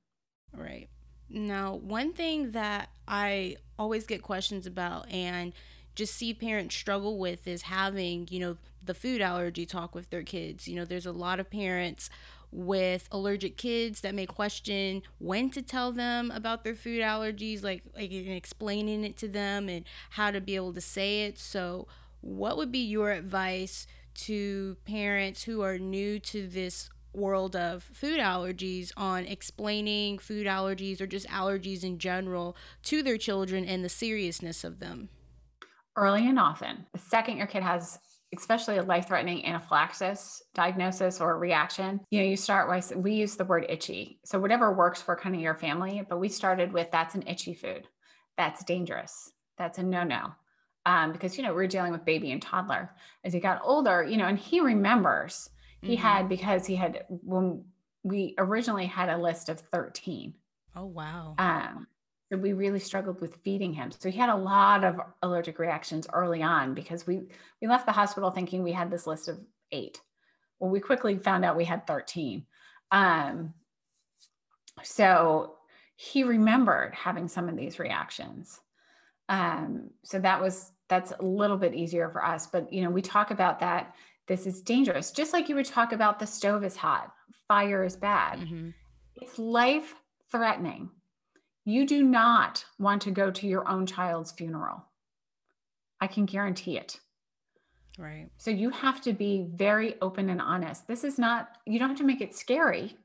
Right. Now, one thing that I always get questions about and just see parents struggle with is having, you know, the food allergy talk with their kids. You know, there's a lot of parents with allergic kids that may question when to tell them about their food allergies, like, like explaining it to them and how to be able to say it. So, what would be your advice to parents who are new to this world of food allergies on explaining food allergies or just allergies in general to their children and the seriousness of them? Early and often. The second your kid has especially a life-threatening anaphylaxis diagnosis or reaction, you know, you start with we use the word itchy. So whatever works for kind of your family, but we started with that's an itchy food. That's dangerous. That's a no-no. Um, because you know we're dealing with baby and toddler as he got older you know and he remembers he mm-hmm. had because he had when we originally had a list of 13 oh wow. Um so we really struggled with feeding him. So he had a lot of allergic reactions early on because we we left the hospital thinking we had this list of eight. Well we quickly found out we had 13 um so he remembered having some of these reactions. Um so that was that's a little bit easier for us. But you know we talk about that this is dangerous. Just like you would talk about the stove is hot, fire is bad. Mm-hmm. It's life threatening. You do not want to go to your own child's funeral. I can guarantee it. Right. So you have to be very open and honest. This is not, you don't have to make it scary,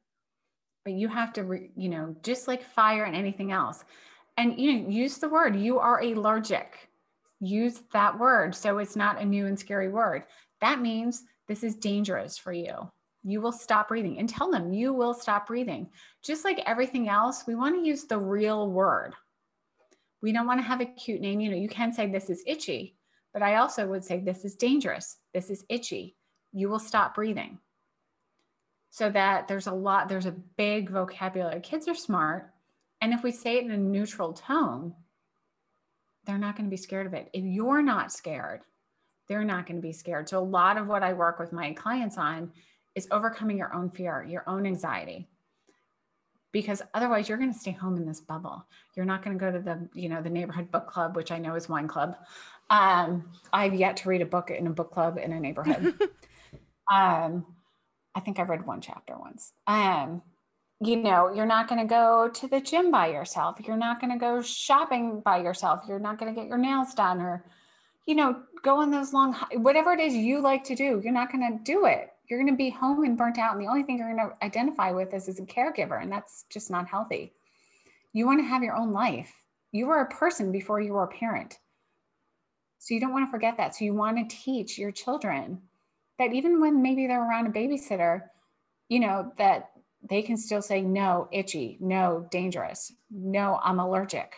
but you have to, re, you know, just like fire and anything else. And, you know, use the word, you are allergic. Use that word. So it's not a new and scary word. That means this is dangerous for you. You will stop breathing and tell them you will stop breathing. Just like everything else, we want to use the real word. We don't want to have a cute name. You know, you can say this is itchy, but I also would say this is dangerous. This is itchy. You will stop breathing. So that there's a lot, there's a big vocabulary. Kids are smart. And if we say it in a neutral tone, they're not going to be scared of it. If you're not scared, they're not going to be scared. So a lot of what I work with my clients on is overcoming your own fear, your own anxiety. Because otherwise you're going to stay home in this bubble. You're not going to go to the, you know, the neighborhood book club, which I know is wine club. Um, I've yet to read a book in a book club in a neighborhood. *laughs* um, I think I read one chapter once. Um, you know, you're not going to go to the gym by yourself. You're not going to go shopping by yourself. You're not going to get your nails done or you know, go on those long, whatever it is you like to do, you're not going to do it. You're going to be home and burnt out. And the only thing you're going to identify with is as a caregiver. And that's just not healthy. You want to have your own life. You were a person before you were a parent. So you don't want to forget that. So you want to teach your children that even when maybe they're around a babysitter, you know, that they can still say, no, itchy, no, dangerous, no, I'm allergic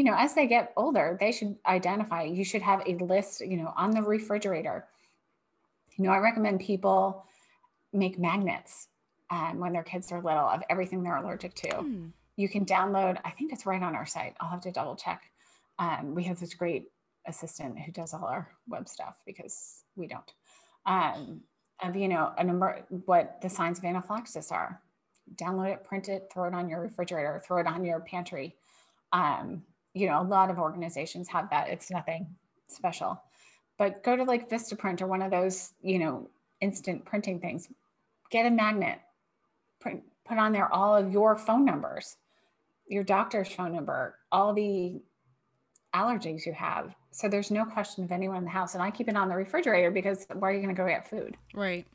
you know, as they get older, they should identify. You should have a list, you know, on the refrigerator. You know, I recommend people make magnets um, when their kids are little of everything they're allergic to. Mm. You can download, I think it's right on our site. I'll have to double check. Um, we have this great assistant who does all our web stuff because we don't. Um, of, you know, a number, what the signs of anaphylaxis are. Download it, print it, throw it on your refrigerator, throw it on your pantry. Um, you know, a lot of organizations have that. It's nothing special. But go to like Vistaprint or one of those, you know, instant printing things. Get a magnet. Print, put on there all of your phone numbers, your doctor's phone number, all the allergies you have. So there's no question of anyone in the house. And I keep it on the refrigerator because where are you going to go get food? Right.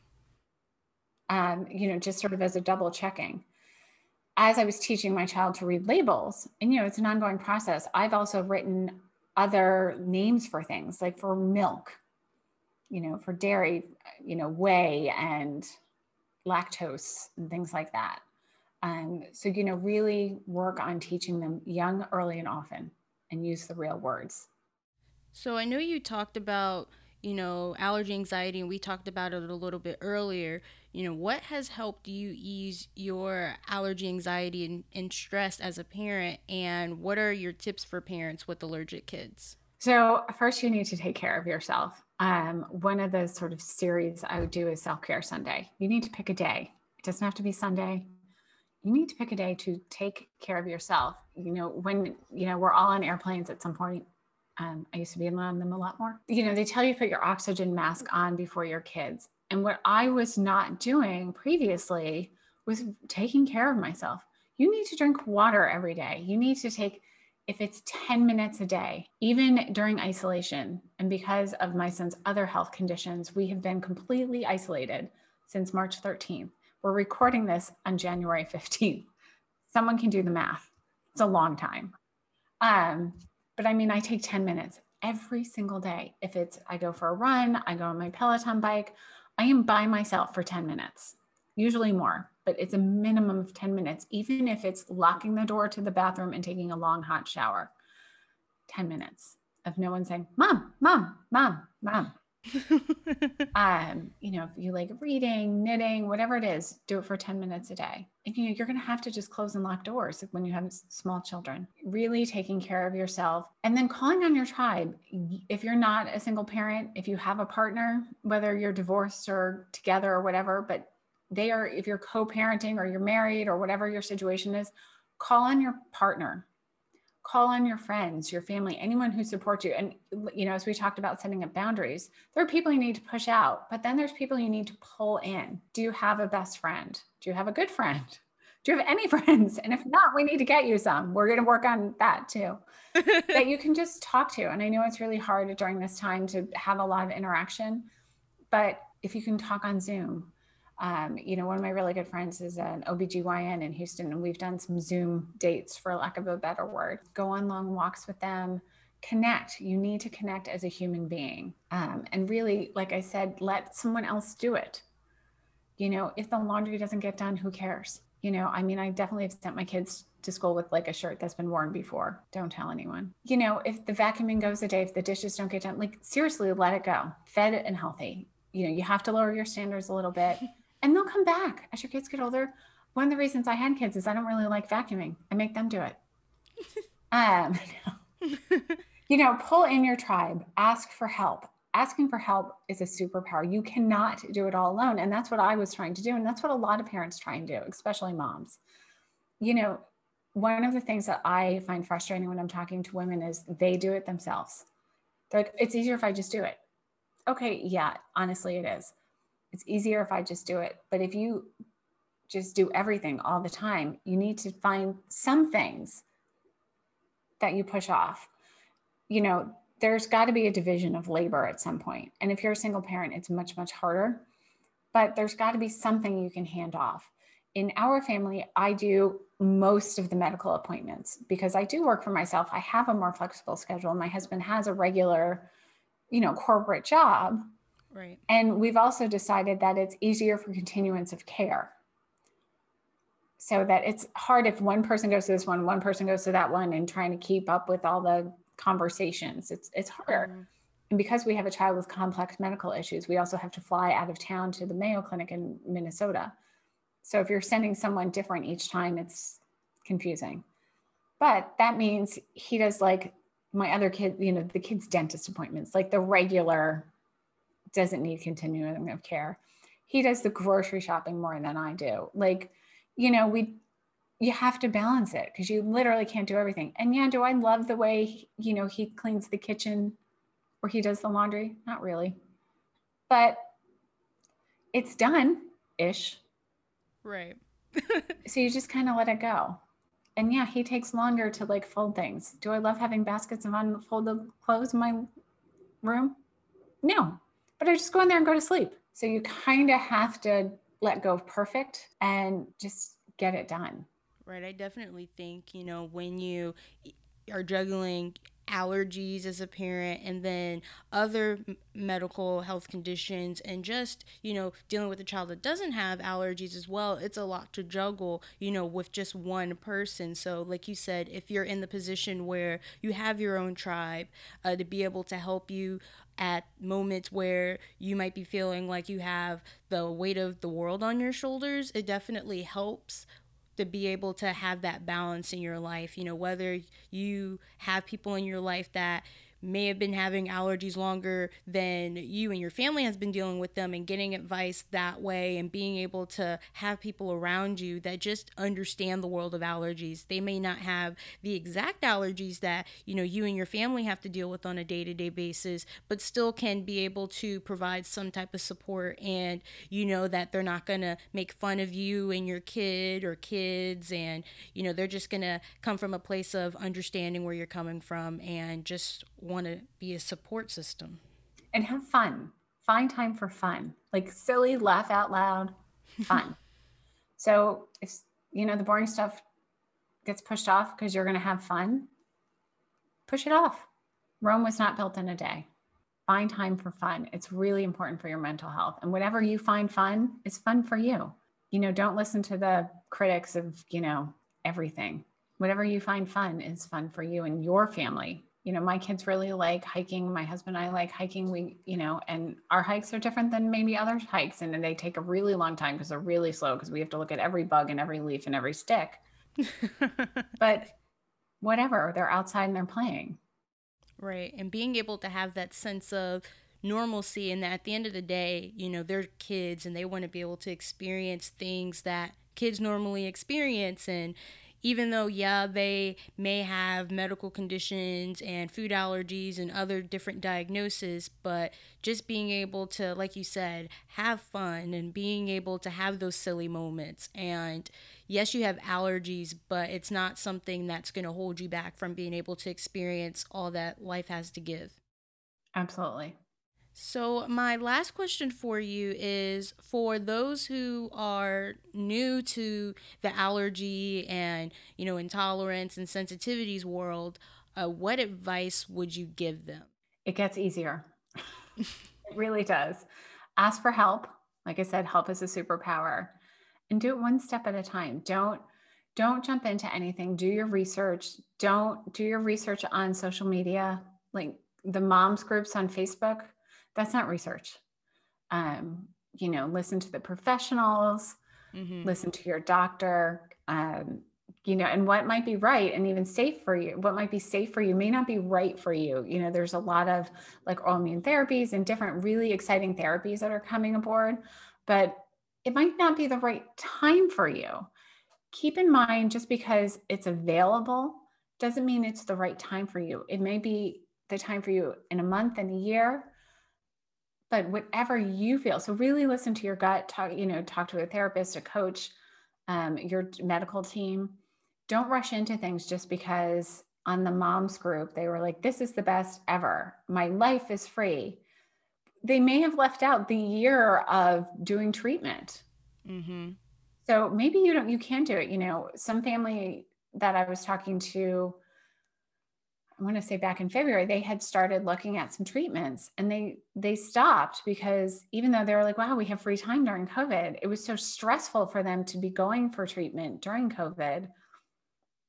Um, you know, just sort of as a double checking as I was teaching my child to read labels, and you know, it's an ongoing process, I've also written other names for things like for milk, you know, for dairy, you know, whey and lactose and things like that. Um, so, you know, really work on teaching them young, early, and often and use the real words. So, I know you talked about, you know, allergy anxiety, and we talked about it a little bit earlier you know what has helped you ease your allergy anxiety and, and stress as a parent and what are your tips for parents with allergic kids so first you need to take care of yourself um, one of the sort of series i would do is self-care sunday you need to pick a day it doesn't have to be sunday you need to pick a day to take care of yourself. You know, when, you know, we're all on airplanes at some point. Um, I used to be on them a lot more. You know, they tell you put your oxygen mask on before your kids. And what I was not doing previously was taking care of myself. You need to drink water every day. You need to take, if it's 10 minutes a day, even during isolation. And because of my son's other health conditions, we have been completely isolated since March 13th. We're recording this on January 15th. Someone can do the math. It's a long time. Um, but I mean, I take 10 minutes every single day. If it's, I go for a run, I go on my Peloton bike, I am by myself for 10 minutes, usually more, but it's a minimum of 10 minutes, even if it's locking the door to the bathroom and taking a long hot shower. 10 minutes of no one saying, Mom, Mom, Mom, Mom. *laughs* um, you know, if you like reading, knitting, whatever it is, do it for 10 minutes a day. And you know, you're going to have to just close and lock doors when you have small children. Really taking care of yourself and then calling on your tribe. If you're not a single parent, if you have a partner, whether you're divorced or together or whatever, but they are, if you're co parenting or you're married or whatever your situation is, call on your partner call on your friends, your family, anyone who supports you. And, you know, as we talked about setting up boundaries, there are people you need to push out, but then there's people you need to pull in. Do you have a best friend? Do you have a good friend? Do you have any *laughs* friends? And if not, we need to get you some. We're going to work on that too. *laughs* that you can just talk to. And I know it's really hard during this time to have a lot of interaction, but if you can talk on Zoom, um, you know, one of my really good friends is an OBGYN in Houston, and we've done some Zoom dates, for lack of a better word. Go on long walks with them, connect. You need to connect as a human being. Um, and really, like I said, let someone else do it. You know, if the laundry doesn't get done, who cares? You know, I mean, I definitely have sent my kids to school with like a shirt that's been worn before. Don't tell anyone. You know, if the vacuuming goes a day, if the dishes don't get done, like seriously, let it go. Fed and healthy. You know, you have to lower your standards a little bit *laughs* and they'll come back as your kids get older. One of the reasons I had kids is I don't really like vacuuming. I make them do it. *laughs* um, *laughs* you know, pull in your tribe, ask for help. Asking for help is a superpower. You cannot do it all alone. And that's what I was trying to do. And that's what a lot of parents try and do, especially moms. You know, one of the things that I find frustrating when I'm talking to women is they do it themselves. They're like, it's easier if I just do it. Okay, yeah, honestly, it is it's easier if I just do it. But if you just do everything all the time, you need to find some things that you push off. You know, there's got to be a division of labor at some point. And if you're a single parent, it's much, much harder. But there's got to be something you can hand off. In our family, I do most of the medical appointments because I do work for myself. I have a more flexible schedule. My husband has a regular, you know, corporate job. Right. And we've also decided that it's easier for continuance of care. So that it's hard if one person goes to this one, one person goes to that one, and trying to keep up with all the conversations. It's it's harder. Mm-hmm. And because we have a child with complex medical issues, we also have to fly out of town to the Mayo Clinic in Minnesota. So if you're sending someone different each time, it's confusing. But that means he does like my other kid, you know, the kids' dentist appointments, like the regular doesn't need continuing of care. He does the grocery shopping more than I do. Like, you know, we you have to balance it because you literally can't do everything. And yeah, do I love the way, you know, he cleans the kitchen or he does the laundry? Not really. But it's done ish. Right. *laughs* so you just kind of let it go. And yeah, he takes longer to like fold things. Do I love having baskets of unfolded clothes in my room? No, but I just go in there and go to sleep. So you kind of have to let go of perfect and just get it done. Right. I definitely think, you know, when you are juggling allergies as a parent and then other medical health conditions and just you know dealing with a child that doesn't have allergies as well it's a lot to juggle you know with just one person so like you said if you're in the position where you have your own tribe uh, to be able to help you at moments where you might be feeling like you have the weight of the world on your shoulders it definitely helps to be able to have that balance in your life. You know whether you have people in your life that may have been having allergies longer than you and your family has been dealing with them and getting advice that way and being able to have people around you that just understand the world of allergies. They may not have the exact allergies that, you know, you and your family have to deal with on a day-to-day basis, but still can be able to provide some type of support and you know that they're not going to make fun of you and your kid or kids and you know they're just going to come from a place of understanding where you're coming from and just want to be a support system. And have fun. Find time for fun, like silly, laugh out loud, *laughs* fun. so if you know the boring stuff gets pushed off because you're going to have fun, push it off. Rome was not built in a day. Find time for fun. It's really important for your mental health. And whatever you find fun is fun for you. You know, don't listen to the critics of, you know, everything. Whatever you find fun is fun for you and your family you know my kids really like hiking my husband and i like hiking we you know and our hikes are different than maybe other hikes and they take a really long time because they're really slow because we have to look at every bug and every leaf and every stick. *laughs* But whatever they're outside and they're playing. Right and being able to have that sense of normalcy and that at the end of the day you know they're kids and they want to be able to experience things that kids normally experience and even though, yeah, they may have medical conditions and food allergies and other different diagnoses, but just being able to, like you said, have fun and being able to have those silly moments. And yes, you have allergies, but it's not something that's going to hold you back from being able to experience all that life has to give. Absolutely. So, my last question for you is for those who are new to the allergy and, you know, intolerance and sensitivities world, uh, what advice would you give them? It gets easier. *laughs* it really does. Ask for help. Like I said, help is a superpower and do it one step at a time. Don't don't jump into anything. Do your research. Don't do your research on social media, like the moms groups on Facebook that's not research. Um, you know, listen to the professionals, mm-hmm. listen to your doctor, um, you know, and what might be right and even safe for you, what might be safe for you may not be right for you. You know, there's a lot of like autoimmune therapies and different really exciting therapies that are coming aboard, but it might not be the right time for you. Keep in mind, just because it's available doesn't mean it's the right time for you. It may be the time for you in a month and a year, but whatever you feel. So really listen to your gut talk you know talk to a therapist a coach um, your medical team. Don't rush into things just because on the moms group they were like this is the best ever. My life is free. They may have left out the year of doing treatment. Mm-hmm. so maybe you don't you can do it you know. Some family that i was talking to I want to say back in February, they had started looking at some treatments and they they stopped because even though they were like, wow, we have free time during COVID, it was so stressful for them to be going for treatment during COVID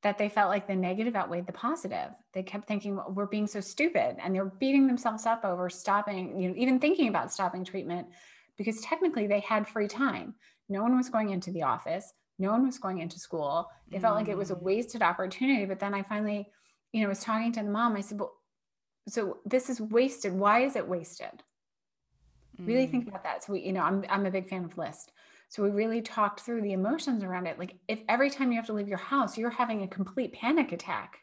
that they felt like the negative outweighed the positive. They kept thinking, well, we're being so stupid. And they're beating themselves up over stopping, you know, even thinking about stopping treatment because technically they had free time. No one was going into the office, no one was going into school. They mm. felt like it was a mm. wasted opportunity. But then I finally you know, I was talking to the mom. I said, well, so this is wasted. Why is it wasted? Mm. Really think about that. So we, you know, I'm I'm a big fan of list. So we really talked through the emotions around it. Like if every time you have to leave your house, you're having a complete panic attack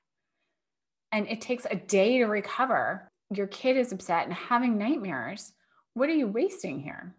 and it takes a day to recover, your kid is upset and having nightmares, what are you wasting here?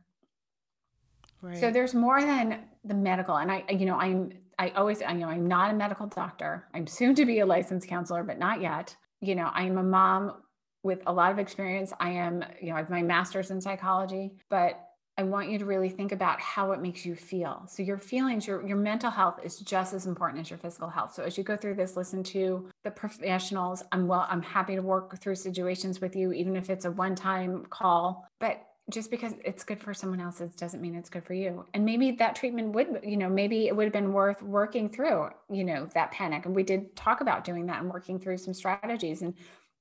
Right. So there's more than the medical. And I, you know, I'm I always, I know I'm not a medical doctor. I'm soon to be a licensed counselor, but not yet. You know, I'm a mom with a lot of experience. I am, you know, I have my master's in psychology, but I want you to really think about how it makes you feel. So your feelings, your your mental health is just as important as your physical health. So as you go through this, listen to the professionals. I'm well, I'm happy to work through situations with you, even if it's a one-time call. But just because it's good for someone else doesn't mean it's good for you. And maybe that treatment would you know maybe it would have been worth working through you know that panic. And we did talk about doing that and working through some strategies. And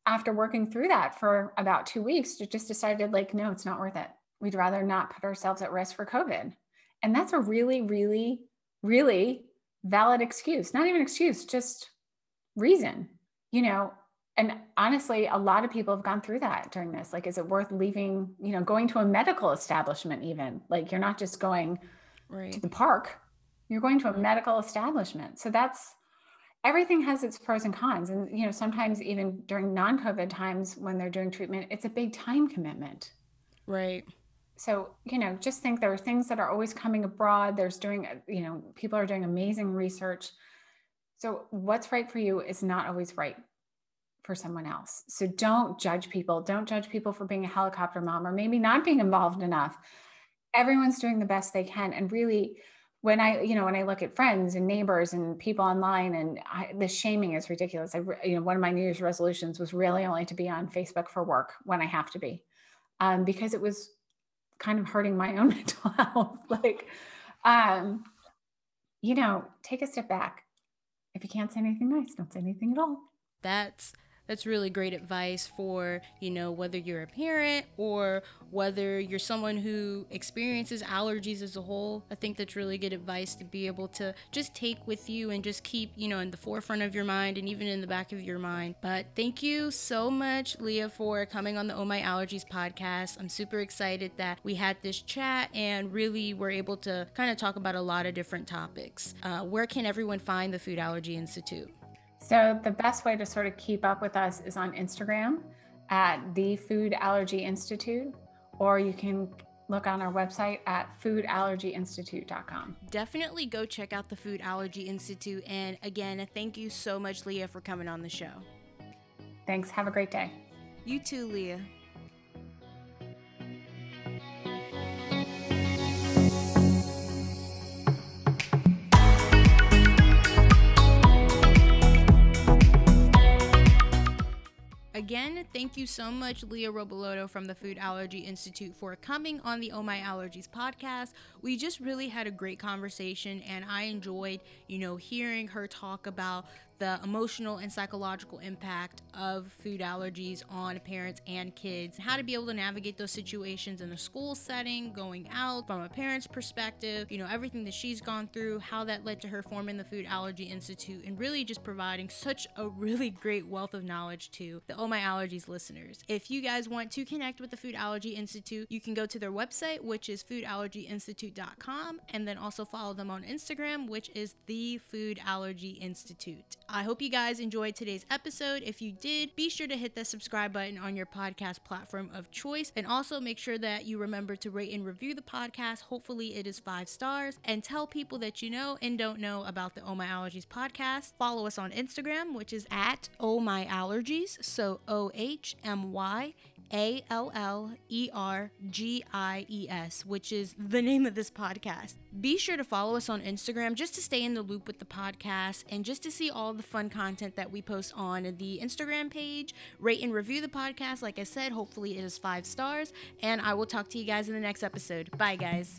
after working through that for about two weeks just decided like no it's not worth it. We'd rather not put ourselves at risk for covid. And that's a really really really valid excuse not even excuse just reason you know and honestly, a lot of people have gone through that during this. Like, is it worth leaving, you know, going to a medical establishment, even? Like, you're not just going right. to the park, you're going to a medical establishment. So that's everything has its pros and cons. And, you know, sometimes even during non COVID times when they're doing treatment, it's a big time commitment. Right. So, you know, just think there are things that are always coming abroad. There's doing, you know, people are doing amazing research. So, what's right for you is not always right for someone else. So don't judge people. Don't judge people for being a helicopter mom or maybe not being involved enough. Everyone's doing the best they can. And really, when I, you know, when I look at friends and neighbors and people online, and I, the shaming is ridiculous. I, you know, one of my New Year's resolutions was really only to be on Facebook for work when I have to be, um, because it was kind of hurting my *laughs* own mental health. like, um, you know, take a step back. If you can't say anything nice, don't say anything at all. That's that's really great advice for, you know, whether you're a parent or whether you're someone who experiences allergies as a whole. I think that's really good advice to be able to just take with you and just keep, you know, in the forefront of your mind and even in the back of your mind. But thank you so much, Leah, for coming on the Oh My Allergies podcast. I'm super excited that we had this chat and really were able to kind of talk about a lot of different topics. Uh, where can everyone find the Food Allergy Institute? So the best way to sort of keep up with us is on Instagram at the Food Allergy Institute, or you can look on our website at foodallergyinstitute.com. Definitely go check out the Food Allergy Institute. And again, thank you so much, Leah, for coming on the show. Thanks. Have a great day. You too, Leah. Again, thank you so much, Leah Robilotto from the Food Allergy Institute, for coming on the Oh My Allergies podcast. We just really had a great conversation, and I enjoyed, you know, hearing her talk about the emotional and psychological impact of food allergies on parents and kids, how to be able to navigate those situations in a school setting, going out from a parent's perspective, you know, everything that she's gone through, how that led to her forming the Food Allergy Institute, and really just providing such a really great wealth of knowledge to the Oh My Allergies listeners. If you guys want to connect with the Food Allergy Institute, you can go to their website, which is foodallergyinstitute.com, and then also follow them on Instagram, which is the Food Allergy Institute. I hope you guys enjoyed today's episode. If you did, be sure to hit the subscribe button on your podcast platform of choice. And also make sure that you remember to rate and review the podcast. Hopefully, it is five stars. And tell people that you know and don't know about the Oh My Allergies podcast. Follow us on Instagram, which is at Oh My Allergies. So O H M Y a L L E R G I E S, which is the name of this podcast. Be sure to follow us on Instagram just to stay in the loop with the podcast and just to see all the fun content that we post on the Instagram page. Rate and review the podcast. Like I said, hopefully it is five stars. And I will talk to you guys in the next episode. Bye, guys.